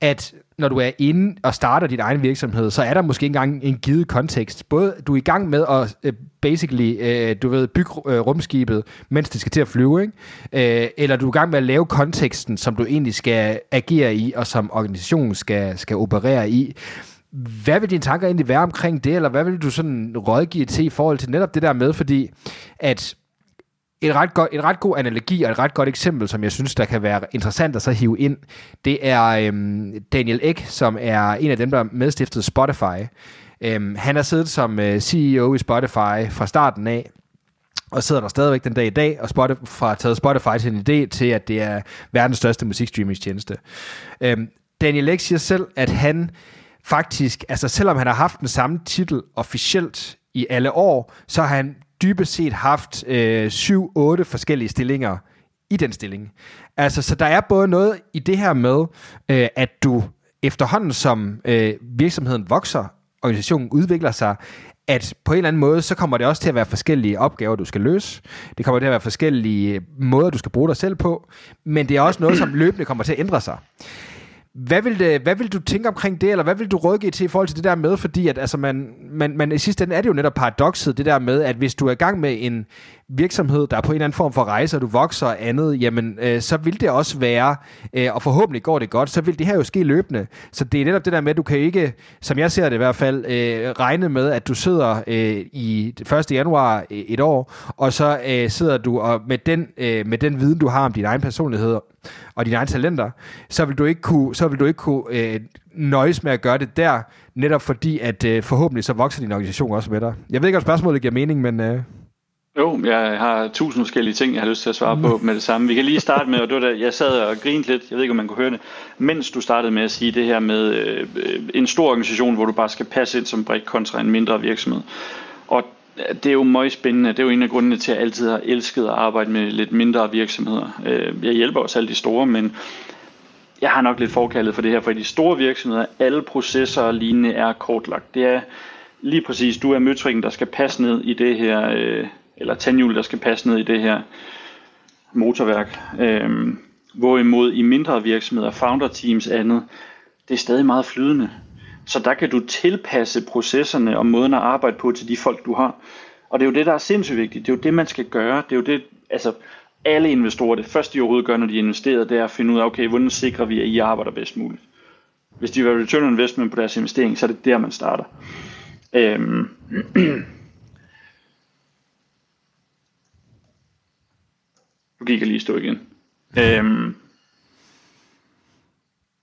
at når du er inde og starter din egen virksomhed, så er der måske engang en givet kontekst. Både du er i gang med at uh, basically, uh, du ved, bygge uh, rumskibet, mens det skal til at flyve, ikke? Eller du er i gang med at lave konteksten, som du egentlig skal agere i, og som organisationen skal, skal operere i. Hvad vil dine tanker egentlig være omkring det, eller hvad vil du sådan rådgive til i forhold til netop det der med, fordi at et ret, godt, et ret god analogi og et ret godt eksempel, som jeg synes, der kan være interessant at så hive ind, det er øhm, Daniel Ek, som er en af dem, der medstiftede Spotify. Øhm, han har siddet som øh, CEO i Spotify fra starten af, og sidder der stadigvæk den dag i dag, og Spotify, fra taget Spotify til en idé til, at det er verdens største musikstreamingstjeneste. Øhm, Daniel Ek siger selv, at han faktisk, altså selvom han har haft den samme titel officielt i alle år, så har han dybest set haft øh, 7-8 forskellige stillinger i den stilling. Altså, så der er både noget i det her med, øh, at du efterhånden som øh, virksomheden vokser, organisationen udvikler sig, at på en eller anden måde, så kommer det også til at være forskellige opgaver, du skal løse. Det kommer til at være forskellige øh, måder, du skal bruge dig selv på. Men det er også noget, som løbende kommer til at ændre sig. Hvad vil, det, hvad vil du tænke omkring det, eller hvad vil du rådgive til i forhold til det der med, fordi at altså man, man, man i sidste ende er det jo netop paradokset, det der med, at hvis du er i gang med en virksomhed, der er på en eller anden form for rejse, og du vokser og andet, jamen øh, så vil det også være, øh, og forhåbentlig går det godt, så vil det her jo ske løbende. Så det er netop det der med, at du kan ikke, som jeg ser det i hvert fald, øh, regne med, at du sidder øh, i 1. januar øh, et år, og så øh, sidder du og med den, øh, med den viden, du har om din egen personlighed, og dine egne talenter, så vil du ikke kunne, så vil du ikke kunne øh, nøjes med at gøre det der, netop fordi, at øh, forhåbentlig så vokser din organisation også med dig. Jeg ved ikke, om spørgsmålet giver mening, men... Øh... Jo, jeg har tusind forskellige ting, jeg har lyst til at svare på med det samme. Vi kan lige starte med, og det var da, jeg sad og grinede lidt, jeg ved ikke, om man kunne høre det, mens du startede med at sige det her med øh, en stor organisation, hvor du bare skal passe ind som brik kontra en mindre virksomhed. Og det er jo meget spændende. Det er jo en af grundene til, at jeg altid har elsket at arbejde med lidt mindre virksomheder. Øh, jeg hjælper også alle de store, men jeg har nok lidt forkaldet for det her, for i de store virksomheder, alle processer og lignende er kortlagt. Det er lige præcis, du er møtrikken, der skal passe ned i det her, øh, eller tandhjul, der skal passe ned i det her motorværk. Øh, hvorimod i mindre virksomheder, founder teams andet, det er stadig meget flydende. Så der kan du tilpasse processerne og måden at arbejde på til de folk, du har. Og det er jo det, der er sindssygt vigtigt. Det er jo det, man skal gøre. Det er jo det, altså alle investorer, det første de overhovedet gør, når de investerer, det er at finde ud af, okay, hvordan sikrer vi, at I arbejder bedst muligt. Hvis de vil return on investment på deres investering, så er det der, man starter. Øhm. Nu gik jeg lige stå igen. Øhm.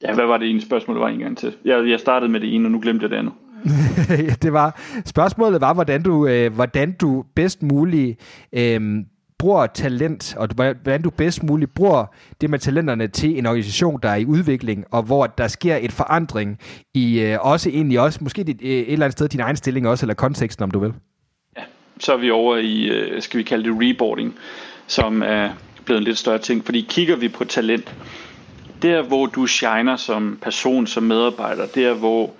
Ja, hvad var det ene spørgsmål, der var en gang til? Jeg, jeg startede med det ene, og nu glemte jeg det andet. det var, spørgsmålet var, hvordan du, øh, hvordan du bedst muligt øh, bruger talent, og hvordan du bedst muligt bruger det med talenterne til en organisation, der er i udvikling, og hvor der sker et forandring i øh, også egentlig også, måske et, et eller andet sted din egen stilling også, eller konteksten, om du vil. Ja, så er vi over i, øh, skal vi kalde det reboarding, som er blevet en lidt større ting, fordi kigger vi på talent, der hvor du shiner som person, som medarbejder, der hvor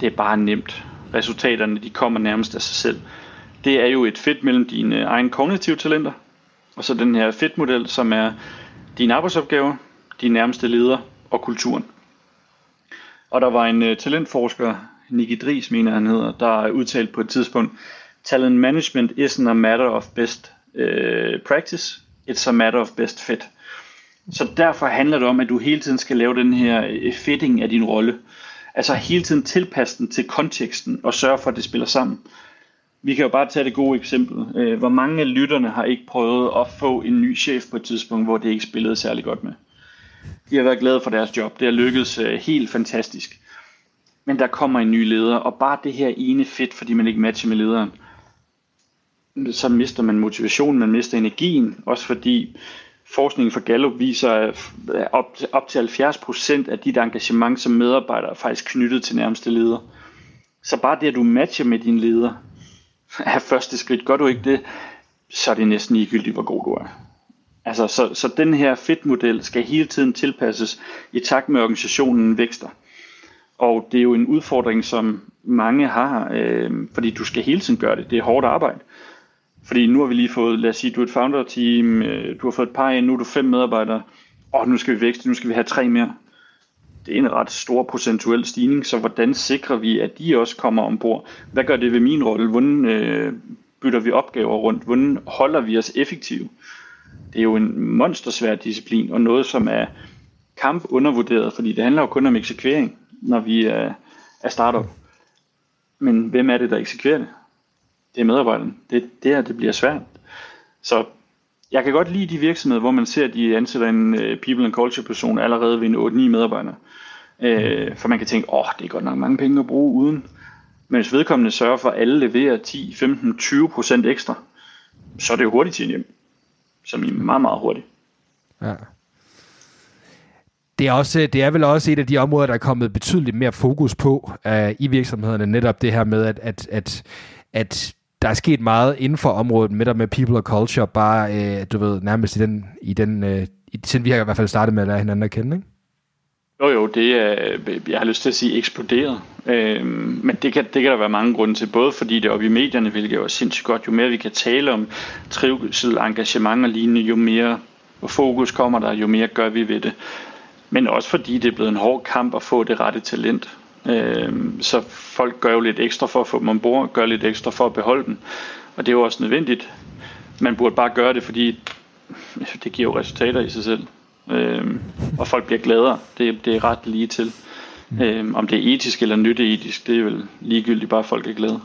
det er bare nemt, resultaterne de kommer nærmest af sig selv, det er jo et fedt mellem dine egne kognitive talenter, og så den her fedt-model, som er dine arbejdsopgaver, dine nærmeste leder og kulturen. Og der var en øh, talentforsker, Nicky Dries, mener han hedder, der udtalte på et tidspunkt, talent management isn't a matter of best uh, practice, it's a matter of best fit. Så derfor handler det om, at du hele tiden skal lave den her øh, fitting af din rolle. Altså hele tiden tilpasse den til konteksten og sørge for, at det spiller sammen. Vi kan jo bare tage det gode eksempel. Øh, hvor mange af lytterne har ikke prøvet at få en ny chef på et tidspunkt, hvor det ikke spillede særlig godt med? De har været glade for deres job. Det har lykkedes øh, helt fantastisk. Men der kommer en ny leder, og bare det her ene fedt, fordi man ikke matcher med lederen, så mister man motivationen, man mister energien, også fordi forskningen fra Gallup viser, at op, op til 70% af dit engagement som medarbejder er faktisk knyttet til nærmeste leder. Så bare det, at du matcher med din leder, er første skridt. Gør du ikke det, så er det næsten ligegyldigt, hvor god du er. Altså, så, så den her fit-model skal hele tiden tilpasses i takt med organisationen vækster. Og det er jo en udfordring, som mange har, øh, fordi du skal hele tiden gøre det. Det er hårdt arbejde. Fordi nu har vi lige fået, lad os sige, du er et founder-team, øh, du har fået et par ind, nu er du fem medarbejdere, og nu skal vi vækste, nu skal vi have tre mere. Det er en ret stor procentuel stigning, så hvordan sikrer vi, at de også kommer ombord? Hvad gør det ved min rolle? Hvordan øh, bytter vi opgaver rundt? Hvordan holder vi os effektive? Det er jo en monstersvær disciplin, og noget, som er kamp undervurderet, fordi det handler jo kun om eksekvering, når vi er, er startup. Men hvem er det, der eksekverer det? Det er medarbejderen. Det, det her, det bliver svært. Så jeg kan godt lide de virksomheder, hvor man ser, at de ansætter en øh, people and culture person allerede ved en 8-9 medarbejdere. Øh, for man kan tænke, åh, oh, det er godt nok mange penge at bruge uden. Men hvis vedkommende sørger for, at alle leverer 10, 15, 20 procent ekstra, så er det jo hurtigt til hjem. Som i meget, meget hurtigt. Ja. Det er, også, det er vel også et af de områder, der er kommet betydeligt mere fokus på uh, i virksomhederne, netop det her med, at, at, at, at der er sket meget inden for området med der med people og culture, bare, øh, du ved, nærmest i den, i den øh, siden vi har i hvert fald startet med at lære hinanden at kende, ikke? Jo jo, det er, jeg har lyst til at sige eksploderet. Øh, men det kan, det kan der være mange grunde til, både fordi det er oppe i medierne, hvilket er sindssygt godt, jo mere vi kan tale om trivsel, engagement og lignende, jo mere fokus kommer der, jo mere gør vi ved det. Men også fordi det er blevet en hård kamp at få det rette talent. Øh, så folk gør jo lidt ekstra for at få dem ombord, gør lidt ekstra for at beholde dem. Og det er jo også nødvendigt. Man burde bare gøre det, fordi det giver jo resultater i sig selv. Øhm, og folk bliver gladere. Det, det er ret lige til. Øhm, om det er etisk eller nytteetisk, det er vel ligegyldigt, bare folk er glade.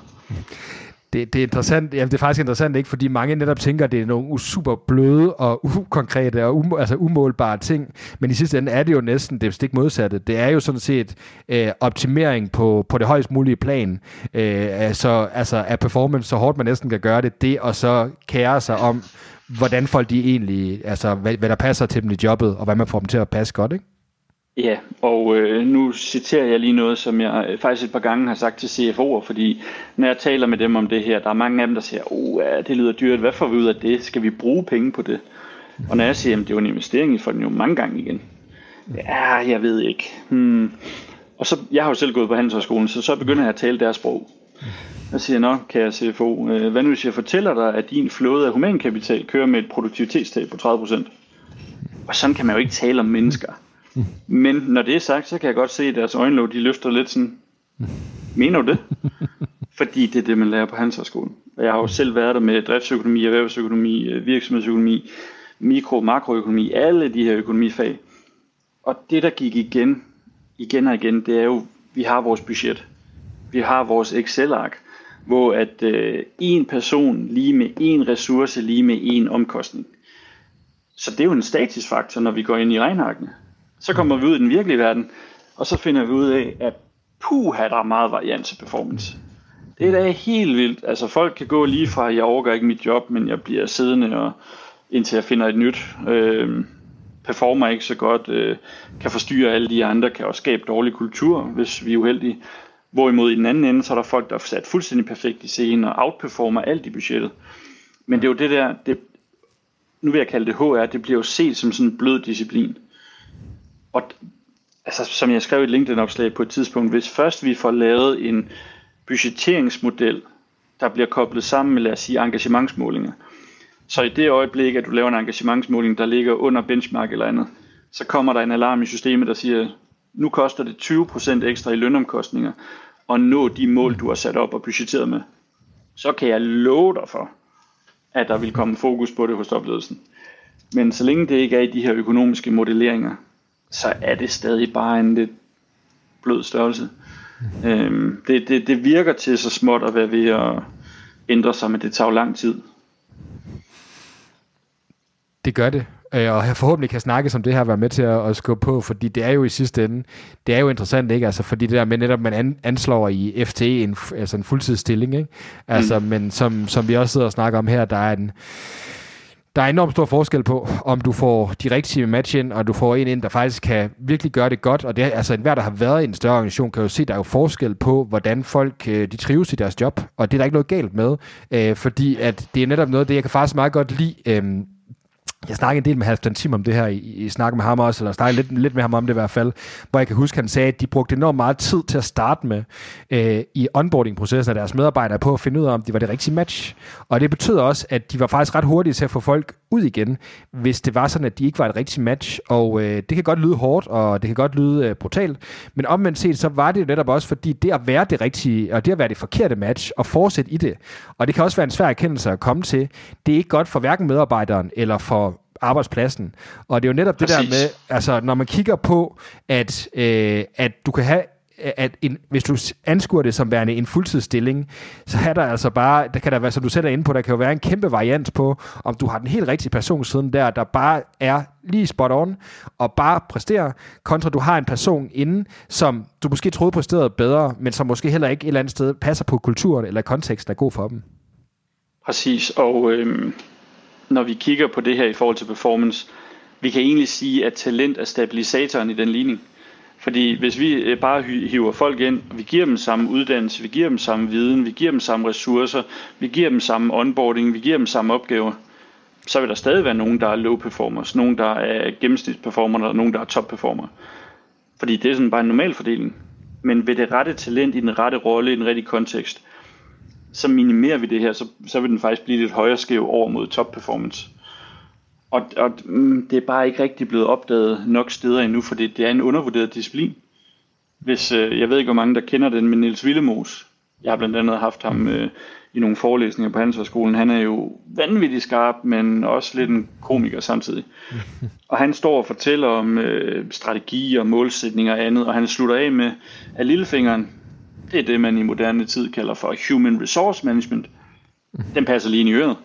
Det, det er interessant, ja, det er faktisk interessant, ikke? fordi mange netop tænker, at det er nogle super bløde og ukonkrete og um, altså umålbare ting, men i sidste ende er det jo næsten det stik modsatte. Det er jo sådan set øh, optimering på, på det højst mulige plan, øh, altså, altså af performance, så hårdt man næsten kan gøre det, det og så kære sig om, hvordan folk de egentlig, altså hvad, hvad der passer til dem i jobbet, og hvad man får dem til at passe godt, ikke? Ja, og øh, nu citerer jeg lige noget, som jeg øh, faktisk et par gange har sagt til CFO'er, fordi når jeg taler med dem om det her, der er mange af dem, der siger, oh, ja, det lyder dyrt, hvad får vi ud af det? Skal vi bruge penge på det? Og når jeg siger, at det er jo en investering, I får den jo mange gange igen. Ja, jeg ved ikke. Hmm. Og så, jeg har jo selv gået på handelshøjskolen, så så begynder jeg at tale deres sprog. Jeg siger, nå, kære CFO, øh, hvad nu hvis jeg fortæller dig, at din flåde af humankapital kører med et produktivitetstab på 30%? Og sådan kan man jo ikke tale om mennesker. Men når det er sagt, så kan jeg godt se, at deres øjenlåg, de løfter lidt sådan, mener du det? Fordi det er det, man lærer på Handelshøjskolen. Og jeg har jo selv været der med driftsøkonomi, erhvervsøkonomi, øh, virksomhedsøkonomi, mikro- makroøkonomi, alle de her økonomifag. Og det, der gik igen, igen og igen, det er jo, vi har vores budget. Vi har vores Excel-ark, hvor at øh, en person lige med en ressource lige med en omkostning. Så det er jo en statisk faktor, når vi går ind i regnarkene. Så kommer vi ud i den virkelige verden, og så finder vi ud af, at puha, der er meget variant til performance. Det er da helt vildt. Altså folk kan gå lige fra, jeg overgår ikke mit job, men jeg bliver siddende, og indtil jeg finder et nyt. Øh, performer ikke så godt, øh, kan forstyrre alle de andre, kan også skabe dårlig kultur, hvis vi er uheldige. Hvorimod i den anden ende, så er der folk, der er sat fuldstændig perfekt i scenen og outperformer alt i budgettet. Men det er jo det der, det, nu vil jeg kalde det HR, det bliver jo set som sådan en blød disciplin. Og altså, som jeg skrev i et LinkedIn-opslag på et tidspunkt, hvis først vi får lavet en budgetteringsmodel, der bliver koblet sammen med, lad os sige, engagementsmålinger, så i det øjeblik, at du laver en engagementsmåling, der ligger under benchmark eller andet, så kommer der en alarm i systemet, der siger, nu koster det 20% ekstra i lønomkostninger, og nå de mål, du har sat op og budgetteret med. Så kan jeg love dig for, at der vil komme fokus på det hos oplevelsen. Men så længe det ikke er i de her økonomiske modelleringer, så er det stadig bare en lidt blød størrelse. Øhm, det, det, det virker til så småt at være ved at ændre sig, men det tager jo lang tid. Det gør det. Øh, og jeg forhåbentlig kan snakke som det her være med til at, at skubbe på, fordi det er jo i sidste ende, det er jo interessant, ikke? Altså, fordi det der med netop, man an, anslår i FT en, altså en fuldtidsstilling, ikke? Altså, mm. men som, som vi også sidder og snakker om her, der er en, der er enormt stor forskel på, om du får de rigtige match ind, og du får en ind, der faktisk kan virkelig gøre det godt. Og det er, altså enhver, der har været i en større organisation, kan jo se, at der er jo forskel på, hvordan folk øh, de trives i deres job. Og det er der ikke noget galt med, øh, fordi at det er netop noget, det jeg kan faktisk meget godt lide, øh, jeg snakkede en del med Halvdan Tim om det her, i, i snakke med ham også, eller snakkede lidt, lidt med ham om det i hvert fald, hvor jeg kan huske, at han sagde, at de brugte enormt meget tid til at starte med øh, i onboarding-processen af deres medarbejdere på at finde ud af, om de var det rigtige match. Og det betød også, at de var faktisk ret hurtige til at få folk ud igen, hvis det var sådan, at de ikke var et rigtigt match. Og øh, det kan godt lyde hårdt, og det kan godt lyde øh, brutalt, men omvendt set, så var det jo netop også, fordi det at være det rigtige, og det at være det forkerte match, og fortsætte i det, og det kan også være en svær erkendelse at komme til, det er ikke godt for hverken medarbejderen eller for arbejdspladsen. Og det er jo netop Præcis. det der med, altså når man kigger på, at, øh, at du kan have at en, hvis du anskuer det som værende en fuldtidsstilling, så er der altså bare, der kan der være, som du sætter ind på, der kan jo være en kæmpe variant på, om du har den helt rigtige person siden der, der bare er lige spot on, og bare præsterer, kontra du har en person inden, som du måske troede præsterede bedre, men som måske heller ikke et eller andet sted passer på kulturen eller konteksten er god for dem. Præcis, og øh, når vi kigger på det her i forhold til performance, vi kan egentlig sige, at talent er stabilisatoren i den ligning. Fordi hvis vi øh, bare hiver folk ind, vi giver dem samme uddannelse, vi giver dem samme viden, vi giver dem samme ressourcer, vi giver dem samme onboarding, vi giver dem samme opgaver, så vil der stadig være nogen, der er low performers, nogen, der er gennemsnitsperformer, og nogen, der er top performer. Fordi det er sådan bare en normal fordeling. Men ved det rette talent i den rette rolle, i den rigtige kontekst, så minimerer vi det her, så, så vil den faktisk blive lidt højere skæv over mod top performance. Og, og mm, det er bare ikke rigtig blevet opdaget nok steder endnu, for det, det er en undervurderet disciplin. Hvis, øh, jeg ved ikke, hvor mange der kender den, men Niels Villemos, jeg har blandt andet haft ham øh, i nogle forelæsninger på Handelshøjskolen. Han er jo vanvittigt skarp, men også lidt en komiker samtidig. Og han står og fortæller om øh, strategier, målsætninger og andet, og han slutter af med, at lillefingeren, det er det, man i moderne tid kalder for human resource management. Den passer lige ind i øret.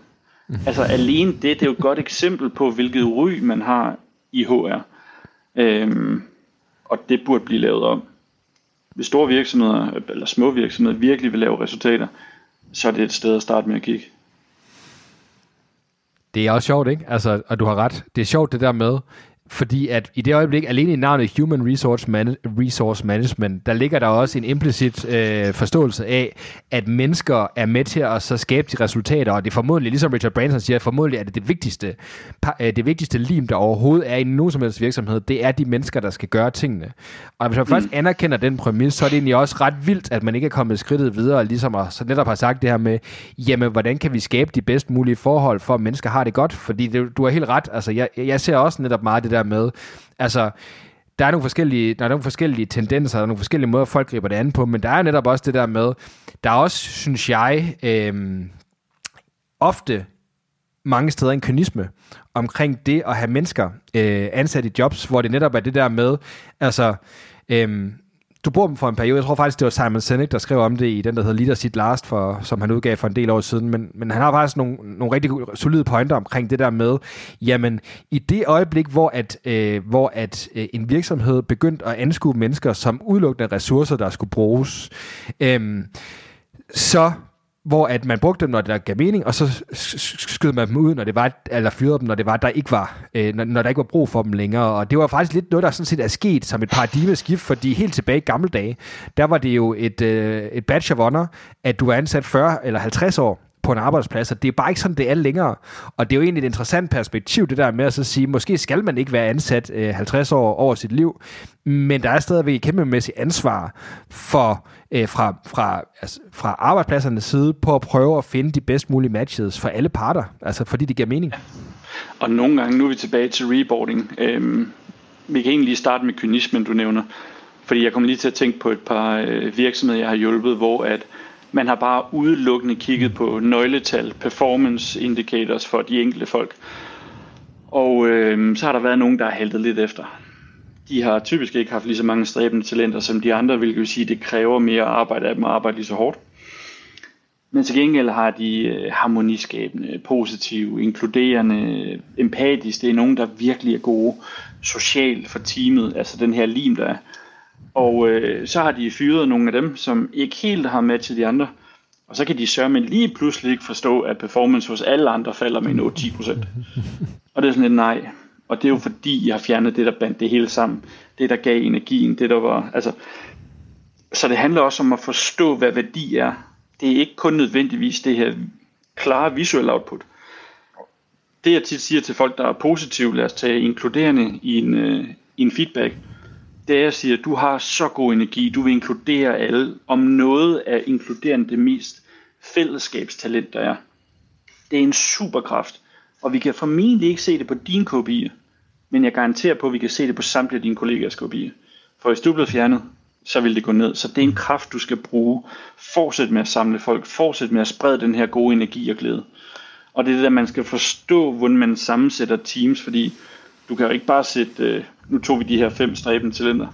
Altså alene det, det er jo et godt eksempel på, hvilket ry man har i HR. Øhm, og det burde blive lavet om. Hvis store virksomheder, eller små virksomheder, virkelig vil lave resultater, så er det et sted at starte med at kigge. Det er også sjovt, ikke? Altså, og du har ret. Det er sjovt det der med, fordi at i det øjeblik, alene i navnet Human Resource, Man- Resource Management, der ligger der også en implicit øh, forståelse af, at mennesker er med til at så skabe de resultater, og det er formodentlig, ligesom Richard Branson siger, formodentlig er det det vigtigste, øh, det vigtigste lim, der overhovedet er i nogen som helst virksomhed, det er de mennesker, der skal gøre tingene. Og hvis man mm. først anerkender den præmis, så er det egentlig også ret vildt, at man ikke er kommet skridtet videre, ligesom at, så netop har sagt det her med, jamen, hvordan kan vi skabe de bedst mulige forhold, for at mennesker har det godt? Fordi det, du har helt ret, altså jeg, jeg ser også netop meget det der med, altså, der er nogle forskellige, der er nogle forskellige tendenser, der er nogle forskellige måder, folk griber det an på, men der er netop også det der med, der er også, synes jeg, øh, ofte mange steder en kynisme omkring det at have mennesker øh, ansat i jobs, hvor det netop er det der med, altså, øh, du bruger dem for en periode. Jeg tror faktisk, det var Simon Sinek, der skrev om det i den, der hedder Leader Sit Last, for, som han udgav for en del år siden. Men, men han har faktisk nogle, nogle rigtig solide pointer omkring det der med, jamen i det øjeblik, hvor at, øh, hvor at øh, en virksomhed begyndte at anskue mennesker som udelukkende ressourcer, der skulle bruges, øh, så hvor at man brugte dem, når det gav mening, og så skød man dem ud, når det var, eller fyrede dem, når det var, der ikke var, øh, når, når, der ikke var brug for dem længere. Og det var faktisk lidt noget, der sådan set er sket som et paradigmeskift, fordi helt tilbage i gamle dage, der var det jo et, øh, et badge of honor, at du var ansat 40 eller 50 år på en arbejdsplads, og det er bare ikke sådan, det er længere. Og det er jo egentlig et interessant perspektiv, det der med at så sige, måske skal man ikke være ansat øh, 50 år over sit liv, men der er stadigvæk et kæmpemæssigt ansvar for, øh, fra, fra, altså, fra arbejdspladsernes side på at prøve at finde de bedst mulige matches for alle parter, altså fordi det giver mening. Og nogle gange, nu er vi tilbage til reboarding. Øhm, vi kan egentlig lige starte med kynismen, du nævner. Fordi jeg kommer lige til at tænke på et par øh, virksomheder, jeg har hjulpet, hvor at man har bare udelukkende kigget på nøgletal, performance indicators for de enkelte folk. Og øh, så har der været nogen, der har haltet lidt efter. De har typisk ikke haft lige så mange stræbende talenter som de andre, hvilket vil sige, at det kræver mere arbejde af dem at arbejde lige så hårdt. Men til gengæld har de øh, harmoniskabende, positive, inkluderende, empatiske. Det er nogen, der virkelig er gode socialt for teamet, altså den her lim, der er. Og øh, så har de fyret nogle af dem, som ikke helt har matchet de andre. Og så kan de sørge med lige pludselig ikke forstå, at performance hos alle andre falder med en 8-10%. Og det er sådan lidt nej. Og det er jo fordi, jeg har fjernet det, der bandt det hele sammen. Det, der gav energien, det der var... Altså, så det handler også om at forstå, hvad værdi er. Det er ikke kun nødvendigvis det her klare visuelle output. Det jeg tit siger til folk, der er positive, lad os tage inkluderende i en, øh, i en feedback, det jeg siger, du har så god energi, du vil inkludere alle. Om noget er inkluderende det mest fællesskabstalent, der er. Det er en superkraft, og vi kan formentlig ikke se det på din KPI, men jeg garanterer på, at vi kan se det på samtlige af dine kollegaers KPI. For hvis du er fjernet, så vil det gå ned. Så det er en kraft, du skal bruge. Fortsæt med at samle folk. Fortsæt med at sprede den her gode energi og glæde. Og det er det der, man skal forstå, hvordan man sammensætter teams, fordi du kan jo ikke bare sætte, øh, nu tog vi de her fem stræbende talenter.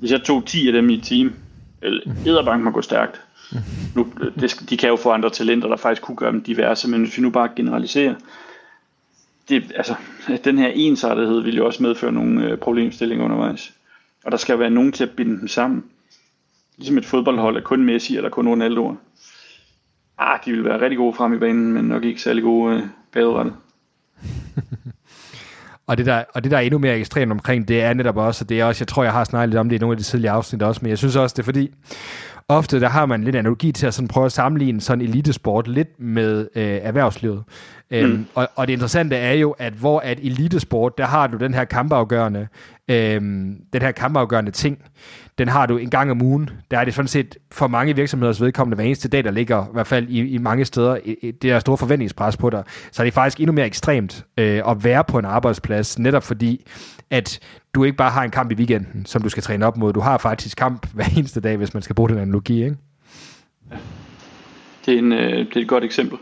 Hvis jeg tog 10 af dem i et team, øh, eller Æderbank må gå stærkt. Nu, øh, det, de kan jo få andre talenter, der faktisk kunne gøre dem diverse, men hvis vi nu bare generaliserer, det, altså, den her ensartethed vil jo også medføre nogle øh, problemstillinger undervejs. Og der skal jo være nogen til at binde dem sammen. Ligesom et fodboldhold er kun Messi eller kun Ronaldo. Ah, de vil være rigtig gode frem i banen, men nok ikke særlig gode øh, bagudrettet. Og det, der, og det, der er endnu mere ekstremt omkring, det er netop også, og det er også, jeg tror, jeg har snakket lidt om det i nogle af de tidlige afsnit også, men jeg synes også, det er fordi, ofte der har man lidt analogi til at sådan prøve at sammenligne sådan elitesport lidt med øh, erhvervslivet. Øhm, mm. og, og det interessante er jo, at hvor at elitesport, der har du den her kampafgørende, øhm, den her kampafgørende ting, den har du en gang om ugen. Der er det sådan set for mange virksomheders vedkommende hver eneste dag, der ligger i hvert fald i, i mange steder, det er store forventningspres på dig. Så er det faktisk endnu mere ekstremt øh, at være på en arbejdsplads, netop fordi, at du ikke bare har en kamp i weekenden, som du skal træne op mod. Du har faktisk kamp hver eneste dag, hvis man skal bruge den analogi, ikke? Det er, en, øh, det er et godt eksempel.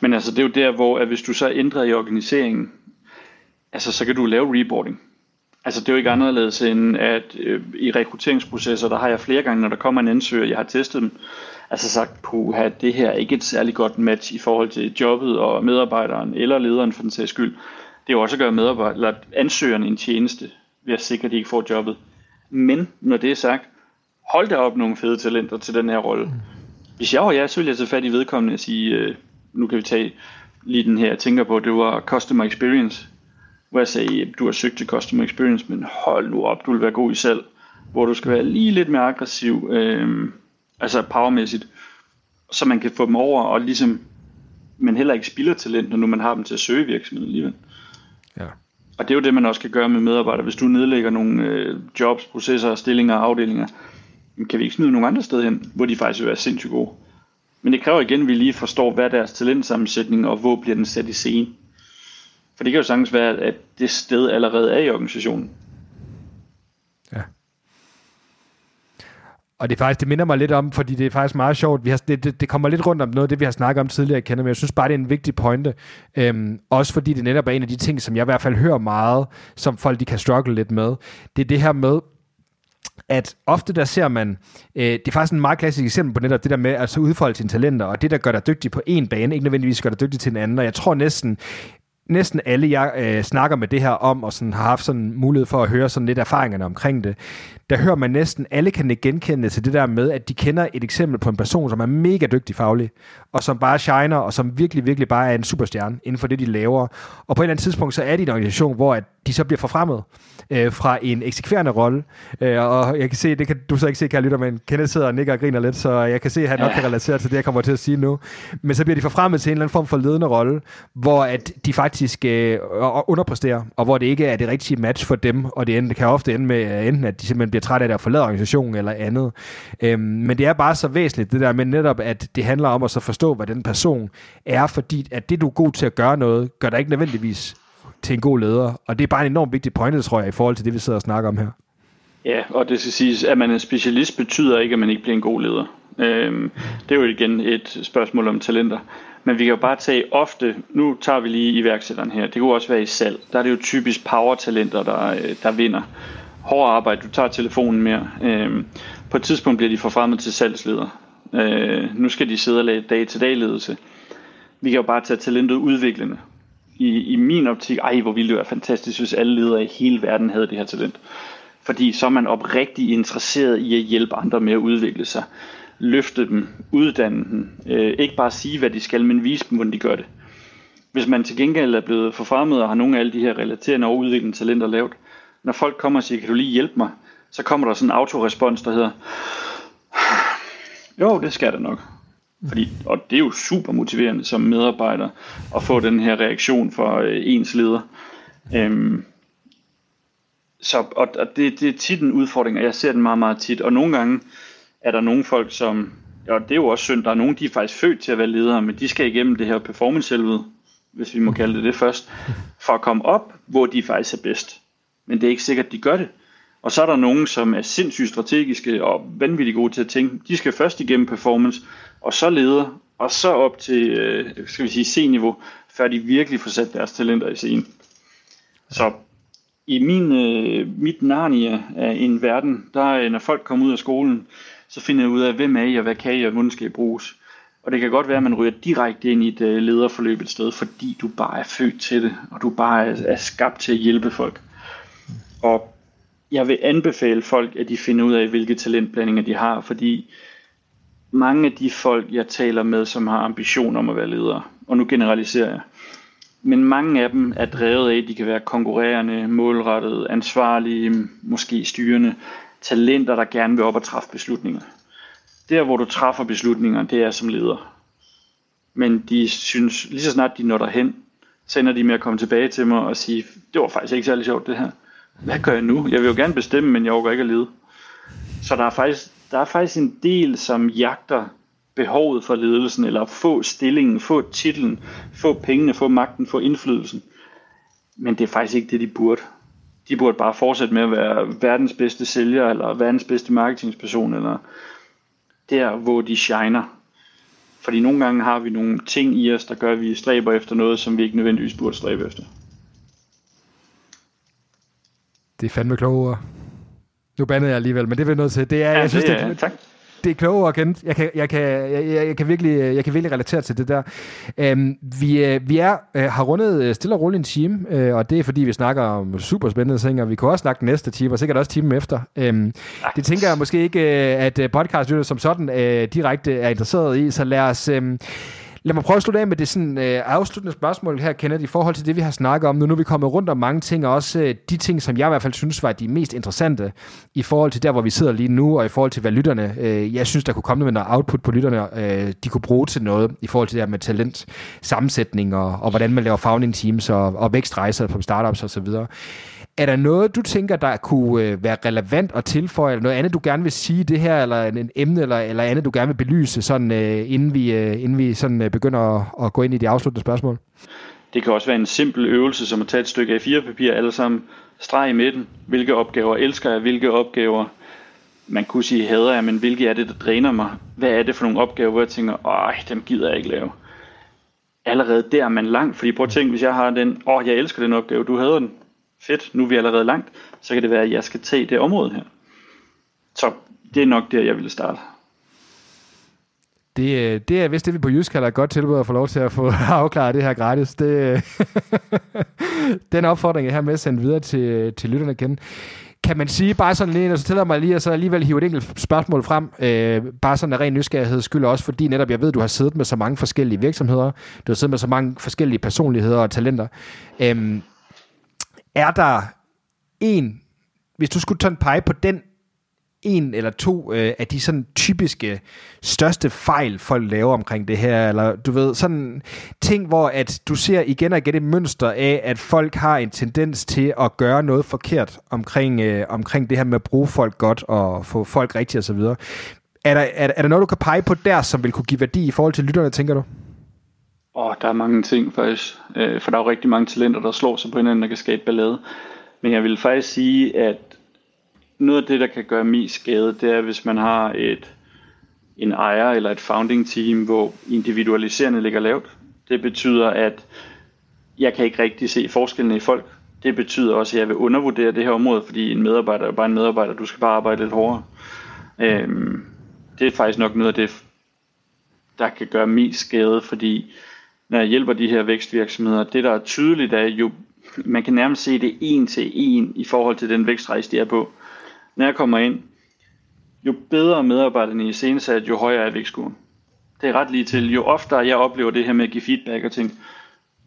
Men altså, det er jo der, hvor at hvis du så ændrer i organiseringen, altså så kan du lave reboarding. Altså det er jo ikke anderledes end, at øh, i rekrutteringsprocesser, der har jeg flere gange, når der kommer en ansøger, jeg har testet dem, altså sagt, puha, det her er ikke et særlig godt match i forhold til jobbet og medarbejderen, eller lederen for den sags skyld. Det er jo også at gøre medarbejder, eller ansøgeren en tjeneste, ved at sikre, at de ikke får jobbet. Men når det er sagt, hold da op nogle fede talenter til den her rolle. Hvis jeg var jer, så ville jeg tage fat i vedkommende og sige, øh, nu kan vi tage lige den her, jeg tænker på, det var Customer Experience, hvor jeg sagde, du har søgt til Customer Experience, men hold nu op, du vil være god i salg, hvor du skal være lige lidt mere aggressiv, øh, altså powermæssigt, så man kan få dem over, og ligesom, man heller ikke spilder talent, når nu man har dem til at søge virksomheden alligevel. Ja. Og det er jo det, man også kan gøre med medarbejdere. Hvis du nedlægger nogle øh, jobs, processer, stillinger og afdelinger, kan vi ikke smide nogle andre steder hen, hvor de faktisk vil være sindssygt gode. Men det kræver igen, at vi lige forstår, hvad deres talentsammensætning og hvor bliver den sat i scene. For det kan jo sagtens være, at det sted allerede er i organisationen. Ja. Og det, er faktisk, det minder mig lidt om, fordi det er faktisk meget sjovt. Vi har, det, det, det kommer lidt rundt om noget af det, vi har snakket om tidligere, jeg kender, men jeg synes bare, det er en vigtig pointe. Øhm, også fordi det netop er en af de ting, som jeg i hvert fald hører meget, som folk de kan struggle lidt med. Det er det her med, at ofte der ser man, øh, det er faktisk en meget klassisk eksempel på netop det der med at så udfolde sine talenter, og det der gør dig dygtig på en bane, ikke nødvendigvis gør dig dygtig til en anden, og jeg tror næsten, næsten alle, jeg øh, snakker med det her om, og sådan, har haft sådan mulighed for at høre sådan lidt erfaringerne omkring det, der hører man næsten, alle kan ikke genkende til det der med, at de kender et eksempel på en person, som er mega dygtig faglig, og som bare shiner, og som virkelig, virkelig bare er en superstjerne inden for det, de laver. Og på et eller andet tidspunkt, så er de en organisation, hvor at de så bliver forfremmet øh, fra en eksekverende rolle. Øh, og jeg kan se, det kan du så ikke se, kan lytte, men Kenneth sidder og nikker og griner lidt, så jeg kan se, at han nok kan relatere til det, jeg kommer til at sige nu. Men så bliver de forfremmet til en eller anden form for ledende rolle, hvor at de faktisk øh, underpresterer, og hvor det ikke er det rigtige match for dem, og det, ende, det kan ofte ende med enten, at de simpelthen bliver træt af det og forlader organisationen eller andet. Øhm, men det er bare så væsentligt, det der med netop, at det handler om at så forstå, hvad den person er, fordi at det, du er god til at gøre noget, gør dig ikke nødvendigvis til en god leder. Og det er bare en enormt vigtig pointe, tror jeg, i forhold til det, vi sidder og snakker om her. Ja, og det skal siges, at man er en specialist betyder ikke, at man ikke bliver en god leder. Øhm, det er jo igen et spørgsmål om talenter. Men vi kan jo bare tage ofte, nu tager vi lige iværksætteren her, det kunne også være i salg. Der er det jo typisk power-talenter, der, øh, der vinder. Hårdt arbejde, du tager telefonen mere. Øh, på et tidspunkt bliver de forfremmet til salgsleder. Øh, nu skal de sidde og lave dag-til-dag ledelse. Vi kan jo bare tage talentet udviklende i, i min optik, ej hvor ville det være fantastisk, hvis alle ledere i hele verden havde det her talent. Fordi så er man oprigtigt interesseret i at hjælpe andre med at udvikle sig. Løfte dem, uddanne dem. Øh, ikke bare sige, hvad de skal, men vise dem, hvordan de gør det. Hvis man til gengæld er blevet forfremmet og har nogle af alle de her relaterende og udviklende talenter lavet, når folk kommer og siger, kan du lige hjælpe mig, så kommer der sådan en autorespons, der hedder, jo, det skal der nok. Fordi, og det er jo super motiverende som medarbejder at få den her reaktion fra øh, ens leder. Øhm, så, og, og det, det er tit en udfordring, og jeg ser den meget, meget tit. Og nogle gange er der nogle folk, som, og det er jo også synd, der er nogen, de er faktisk født til at være ledere, men de skal igennem det her performance hvis vi må kalde det det først, for at komme op, hvor de faktisk er bedst. Men det er ikke sikkert, at de gør det. Og så er der nogen, som er sindssygt strategiske og vanvittigt gode til at tænke, de skal først igennem performance, og så leder, og så op til, øh, skal vi sige, C-niveau, før de virkelig får sat deres talenter i scenen. Så i min, øh, mit Narnia af en verden, der øh, når folk kommer ud af skolen, så finder jeg ud af, hvem er I, og hvad kan I, og hvordan skal I bruges. Og det kan godt være, at man ryger direkte ind i et lederforløb et sted, fordi du bare er født til det, og du bare er, er skabt til at hjælpe folk. Og jeg vil anbefale folk, at de finder ud af, hvilke talentblandinger de har, fordi mange af de folk, jeg taler med, som har ambition om at være ledere, og nu generaliserer jeg, men mange af dem er drevet af, at de kan være konkurrerende, målrettede, ansvarlige, måske styrende, talenter, der gerne vil op og træffe beslutninger. Der, hvor du træffer beslutninger, det er som leder. Men de synes, lige så snart de når derhen, så ender de med at komme tilbage til mig og sige, det var faktisk ikke særlig sjovt det her. Hvad gør jeg nu? Jeg vil jo gerne bestemme, men jeg overgår ikke at lede. Så der er faktisk, der er faktisk en del, som jagter behovet for ledelsen, eller få stillingen, få titlen, få pengene, få magten, få indflydelsen. Men det er faktisk ikke det, de burde. De burde bare fortsætte med at være verdens bedste sælger, eller verdens bedste marketingsperson, eller der, hvor de shiner. Fordi nogle gange har vi nogle ting i os, der gør, at vi stræber efter noget, som vi ikke nødvendigvis burde stræbe efter. Det er fandme kloge Nu bandede jeg alligevel, men det vil noget til. Det er, ja, jeg synes, det, er, det, tak det er kloge at kende. Jeg kan, jeg, kan, jeg, jeg, kan virkelig, jeg kan virkelig relatere til det der. Øhm, vi, øh, vi er, øh, har rundet øh, stille og roligt en time, øh, og det er fordi, vi snakker om super spændende ting, og vi kan også snakke den næste time, og sikkert også timen efter. Øhm, det tænker jeg måske ikke, at podcast som sådan øh, direkte er interesseret i, så lad os... Øh, Lad mig prøve at slutte af med det sådan, øh, afsluttende spørgsmål her, Kenneth, i forhold til det, vi har snakket om nu. Nu er vi kommet rundt om mange ting, og også øh, de ting, som jeg i hvert fald synes var de mest interessante i forhold til der, hvor vi sidder lige nu, og i forhold til, hvad lytterne, øh, jeg synes, der kunne komme med noget output på lytterne, øh, de kunne bruge til noget i forhold til det her med talent, sammensætning, og, og hvordan man laver founding teams, og, og vækstrejser på startups osv. Er der noget, du tænker, der kunne øh, være relevant at tilføje, eller noget andet, du gerne vil sige det her, eller en, en emne, eller, eller andet, du gerne vil belyse, sådan, øh, inden vi, øh, inden vi sådan, øh, begynder at, at gå ind i de afsluttende spørgsmål? Det kan også være en simpel øvelse, som at tage et stykke A4-papir, alle sammen streg i midten. Hvilke opgaver elsker jeg, hvilke opgaver man kunne sige hader jeg, men hvilke er det, der dræner mig? Hvad er det for nogle opgaver, hvor jeg tænker, åh, dem gider jeg ikke lave? Allerede der er man langt, fordi prøv at tænke, hvis jeg har den, åh, jeg elsker den opgave, du hader den, fedt, nu er vi allerede langt, så kan det være, at jeg skal tage det område her. Så det er nok der, jeg ville starte. Det, øh, det er vist det, vi på Jysk kalder et godt tilbud at få lov til at få afklaret det her gratis. Det, øh, den opfordring, jeg har med sendt videre til, til lytterne igen. Kan man sige, bare sådan lige, og så tillader mig lige at så alligevel hive et enkelt spørgsmål frem, øh, bare sådan af ren nysgerrighed skyld også, fordi netop jeg ved, du har siddet med så mange forskellige virksomheder, du har siddet med så mange forskellige personligheder og talenter. Øh, er der en, hvis du skulle tage pege på den en eller to øh, af de sådan typiske største fejl, folk laver omkring det her, eller du ved, sådan ting, hvor at du ser igen og igen et mønster af, at folk har en tendens til at gøre noget forkert omkring, øh, omkring det her med at bruge folk godt og få folk rigtigt osv. Er der, er, er der noget, du kan pege på der, som vil kunne give værdi i forhold til lytterne, tænker du? Åh, oh, der er mange ting faktisk. Øh, for der er jo rigtig mange talenter, der slår sig på hinanden og kan skabe ballade. Men jeg vil faktisk sige, at noget af det, der kan gøre mest skade, det er, hvis man har et, en ejer eller et founding team, hvor individualiserende ligger lavt. Det betyder, at jeg kan ikke rigtig se forskellene i folk. Det betyder også, at jeg vil undervurdere det her område, fordi en medarbejder er bare en medarbejder, du skal bare arbejde lidt hårdere. Øhm, det er faktisk nok noget af det, der kan gøre mest skade, fordi hjælper de her vækstvirksomheder, det der er tydeligt er jo, man kan nærmest se det en til en i forhold til den vækstrejse, de er på. Når jeg kommer ind, jo bedre medarbejderne i scenesat, jo højere er vækstkurven. Det er ret lige til. Jo oftere jeg oplever det her med at give feedback og tænke,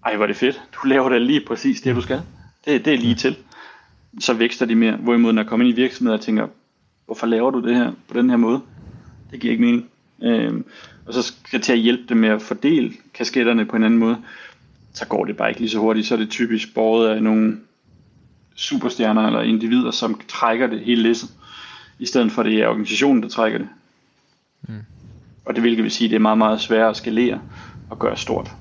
ej hvor er det fedt, du laver da lige præcis det, du skal. Det, det er lige til. Så vækster de mere. Hvorimod når jeg kommer ind i virksomheder og tænker, hvorfor laver du det her på den her måde? Det giver ikke mening. Øhm, og så skal til at hjælpe dem med at fordele kasketterne på en anden måde, så går det bare ikke lige så hurtigt. Så er det typisk båret af nogle superstjerner eller individer, som trækker det hele læsset, i stedet for det er organisationen, der trækker det. Mm. Og det hvilket vil sige, at det er meget, meget svært at skalere og gøre stort.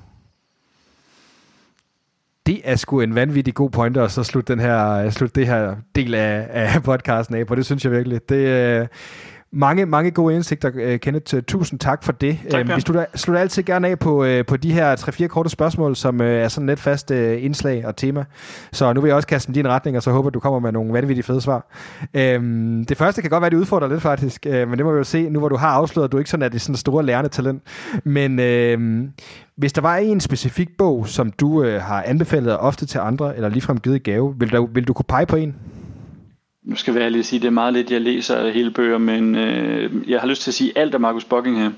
Det er sgu en vanvittig god pointer at så slutte, den her, slutte det her del af, af podcasten af på. Det synes jeg virkelig. Det, øh, mange, mange gode indsigter, øh, Kenneth. Tusind tak for det. Tak, øhm, ja. Vi slutter, slutter altid gerne af på, øh, på de her 3-4 korte spørgsmål, som øh, er sådan et fast indslag og tema. Så nu vil jeg også kaste din retning, og så håber, du kommer med nogle vanvittige fede svar. Øhm, det første kan godt være, at det udfordrer lidt faktisk, men det må vi jo se, nu hvor du har afsløret, at du ikke sådan er det sådan store lærende talent. Men øhm, hvis der var en specifik bog, som du øh, har anbefalet ofte til andre, eller ligefrem givet gave, vil, der, vil du kunne pege på en? Nu skal jeg være ærlig at sige, det er meget lidt, jeg læser hele bøger, men øh, jeg har lyst til at sige alt af Marcus Buckingham,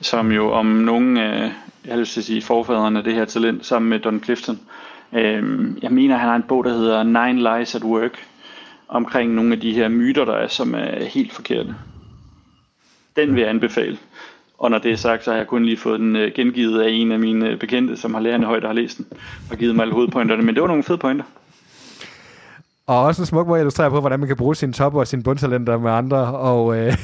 som jo om nogen af, jeg har lyst til at sige, forfaderne af det her talent, sammen med Don Clifton. Øh, jeg mener, han har en bog, der hedder Nine Lies at Work, omkring nogle af de her myter, der er, som er helt forkerte. Den vil jeg anbefale. Og når det er sagt, så har jeg kun lige fået den øh, gengivet af en af mine øh, bekendte, som har lærende højt og har læst den, og givet mig alle hovedpointerne. Men det var nogle fede pointer. Og også en smuk måde at illustrere på, hvordan man kan bruge sine top og sine bundtalenter med andre, og øh,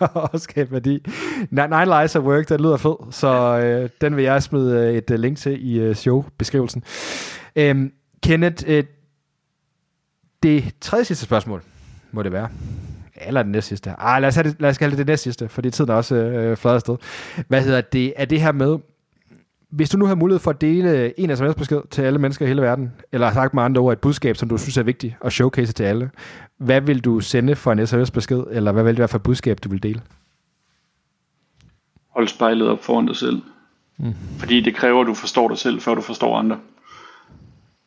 og skabe værdi. Nine Lives of Work, den lyder fed, så øh, den vil jeg smide øh, et øh, link til i øh, show-beskrivelsen. Øhm, Kenneth, øh, det tredje sidste spørgsmål må det være. Eller det næste sidste. Ah, lad os, have det, lad os kalde det det næste sidste, fordi tiden er også øh, flot afsted. Hvad hedder det? Er det her med, hvis du nu har mulighed for at dele en sms-besked til alle mennesker i hele verden, eller sagt med andre ord et budskab, som du synes er vigtigt at showcase til alle, hvad vil du sende for en sms-besked, eller hvad vil det være for et budskab, du vil dele? Hold spejlet op foran dig selv. Mm. Fordi det kræver, at du forstår dig selv, før du forstår andre.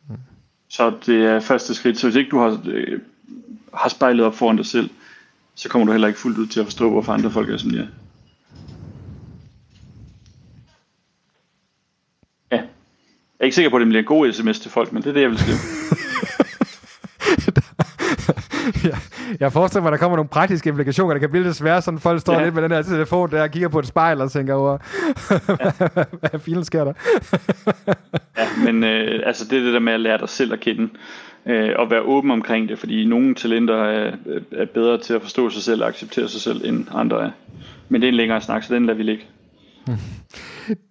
Mm. Så det er første skridt. Så hvis ikke du har, øh, har spejlet op foran dig selv, så kommer du heller ikke fuldt ud til at forstå, hvorfor andre folk er, som de er. Ja. Jeg er ikke sikker på, at det bliver en god sms til folk, men det er det, jeg vil skrive. ja, jeg forestiller mig, at der kommer nogle praktiske implikationer. Det kan blive lidt svært, sådan folk står ja. lidt med den her telefon der og kigger på et spejl og tænker over, ja. hvad filen sker der? ja, men øh, altså det er det der med at lære dig selv at kende øh, og være åben omkring det, fordi nogle talenter er, er bedre til at forstå sig selv og acceptere sig selv, end andre er. Men det er en længere snak, så den lader vi ligge.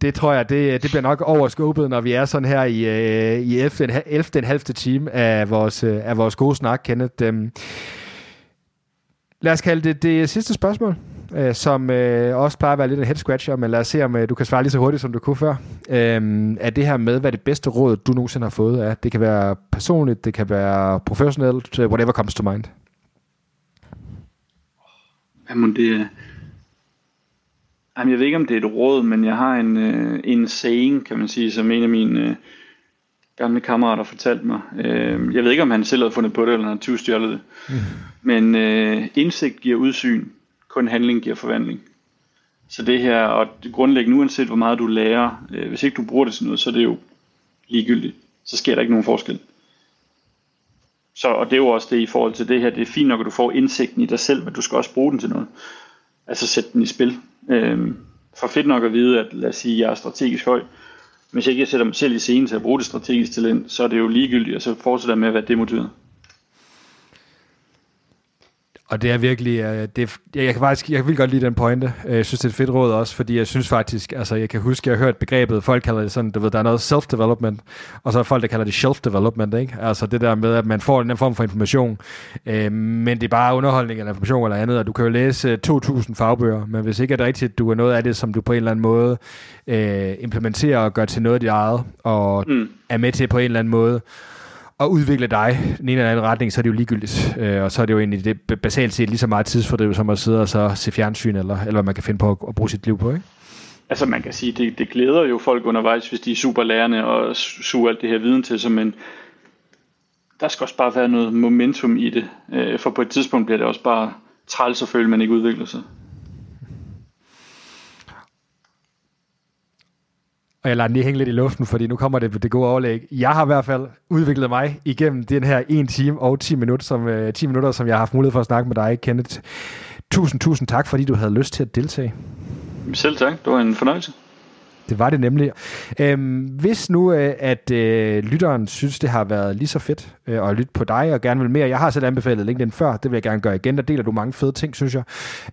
Det tror jeg, det, det bliver nok overskåbet, når vi er sådan her i, øh, i 11. 11. halvte time af vores, øh, af vores gode snak, Kenneth. Øhm, lad os kalde det det sidste spørgsmål, øh, som øh, også plejer at være lidt en head scratcher, men lad os se, om øh, du kan svare lige så hurtigt, som du kunne før. Øhm, er det her med, hvad det bedste råd, du nogensinde har fået er? Det kan være personligt, det kan være professionelt, øh, whatever comes to mind. Jamen det er Jamen, jeg ved ikke, om det er et råd, men jeg har en, øh, en saying, kan man sige, som en af mine øh, gamle kammerater fortalte mig. Øh, jeg ved ikke, om han selv havde fundet på det, eller han har stjålet det. Mm. Men øh, indsigt giver udsyn, kun handling giver forvandling. Så det her, og det grundlæggende, uanset hvor meget du lærer, øh, hvis ikke du bruger det til noget, så er det jo ligegyldigt. Så sker der ikke nogen forskel. Så, og det er jo også det i forhold til det her, det er fint nok, at du får indsigten i dig selv, men du skal også bruge den til noget. Altså sætte den i spil. Øhm, for fedt nok at vide, at lad os sige, at jeg er strategisk høj. Hvis jeg ikke sætter mig selv i scenen til at bruge det strategiske talent, så er det jo ligegyldigt, og så fortsætter jeg med at være demotiveret. Og det er virkelig, uh, det, jeg kan faktisk, jeg vil godt lide den pointe. Øh, jeg synes, det er et fedt råd også, fordi jeg synes faktisk, altså jeg kan huske, jeg har hørt begrebet, folk kalder det sådan, du ved, der er noget self-development, og så er folk, der kalder det shelf-development, ikke? Altså det der med, at man får en form for information, uh, men det er bare underholdning eller information eller andet, og du kan jo læse 2.000 fagbøger, men hvis ikke er det rigtigt, du er noget af det, som du på en eller anden måde uh, implementerer og gør til noget af dit eget, og mm. er med til på en eller anden måde, at udvikle dig i en eller anden retning, så er det jo ligegyldigt. Øh, og så er det jo egentlig det basalt set lige så meget tidsfordriv, som at sidde og så se fjernsyn, eller, eller hvad man kan finde på at, at bruge sit liv på, ikke? Altså man kan sige, det, det glæder jo folk undervejs, hvis de er super lærende og suger alt det her viden til sig, men der skal også bare være noget momentum i det, øh, for på et tidspunkt bliver det også bare træls at føle, at man ikke udvikler sig. Og jeg lader den lige hænge lidt i luften, fordi nu kommer det det gode overlæg. Jeg har i hvert fald udviklet mig igennem den her 1 time og 10 minutter, som, øh, 10 minutter, som jeg har haft mulighed for at snakke med dig, Kenneth. Tusind, tusind tak, fordi du havde lyst til at deltage. Selv tak. Det var en fornøjelse. Det var det nemlig. Øhm, hvis nu, øh, at øh, lytteren synes, det har været lige så fedt øh, at lytte på dig og gerne vil mere, jeg har selv anbefalet LinkedIn før, det vil jeg gerne gøre igen, der deler du mange fede ting, synes jeg.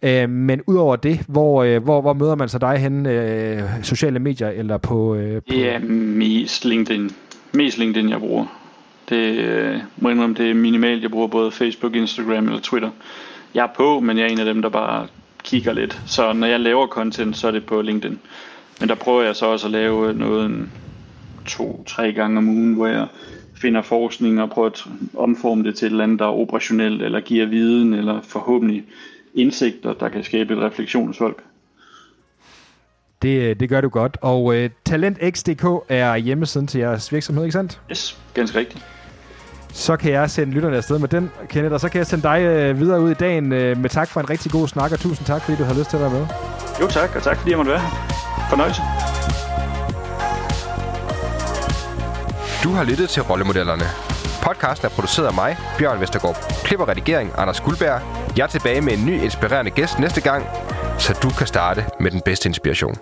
Øh, men udover det, hvor, øh, hvor, hvor møder man så dig hen? Øh, sociale medier eller på, øh, på... Det er mest LinkedIn. Mest LinkedIn, jeg bruger. Det, øh, må indrømme, det er minimalt. Jeg bruger både Facebook, Instagram eller Twitter. Jeg er på, men jeg er en af dem, der bare kigger lidt. Så når jeg laver content, så er det på LinkedIn. Men der prøver jeg så også at lave noget en to-tre gange om ugen, hvor jeg finder forskning og prøver at omforme det til et eller andet, der er operationelt, eller giver viden, eller forhåbentlig indsigter, der kan skabe et refleksion hos folk. Det, det gør du godt. Og uh, TalentX.dk er hjemmesiden til jeres virksomhed, ikke sandt? Yes, ganske rigtigt. Så kan jeg sende lytterne afsted med den, Kenneth, og så kan jeg sende dig uh, videre ud i dagen uh, med tak for en rigtig god snak, og tusind tak, fordi du har lyst til at være med. Jo tak, og tak fordi jeg måtte være her. Fornøjelse. Du har lyttet til Rollemodellerne. Podcasten er produceret af mig, Bjørn Vestergaard. Klipper redigering, Anders Guldberg. Jeg er tilbage med en ny inspirerende gæst næste gang. så du kan starte med den bedste inspiration.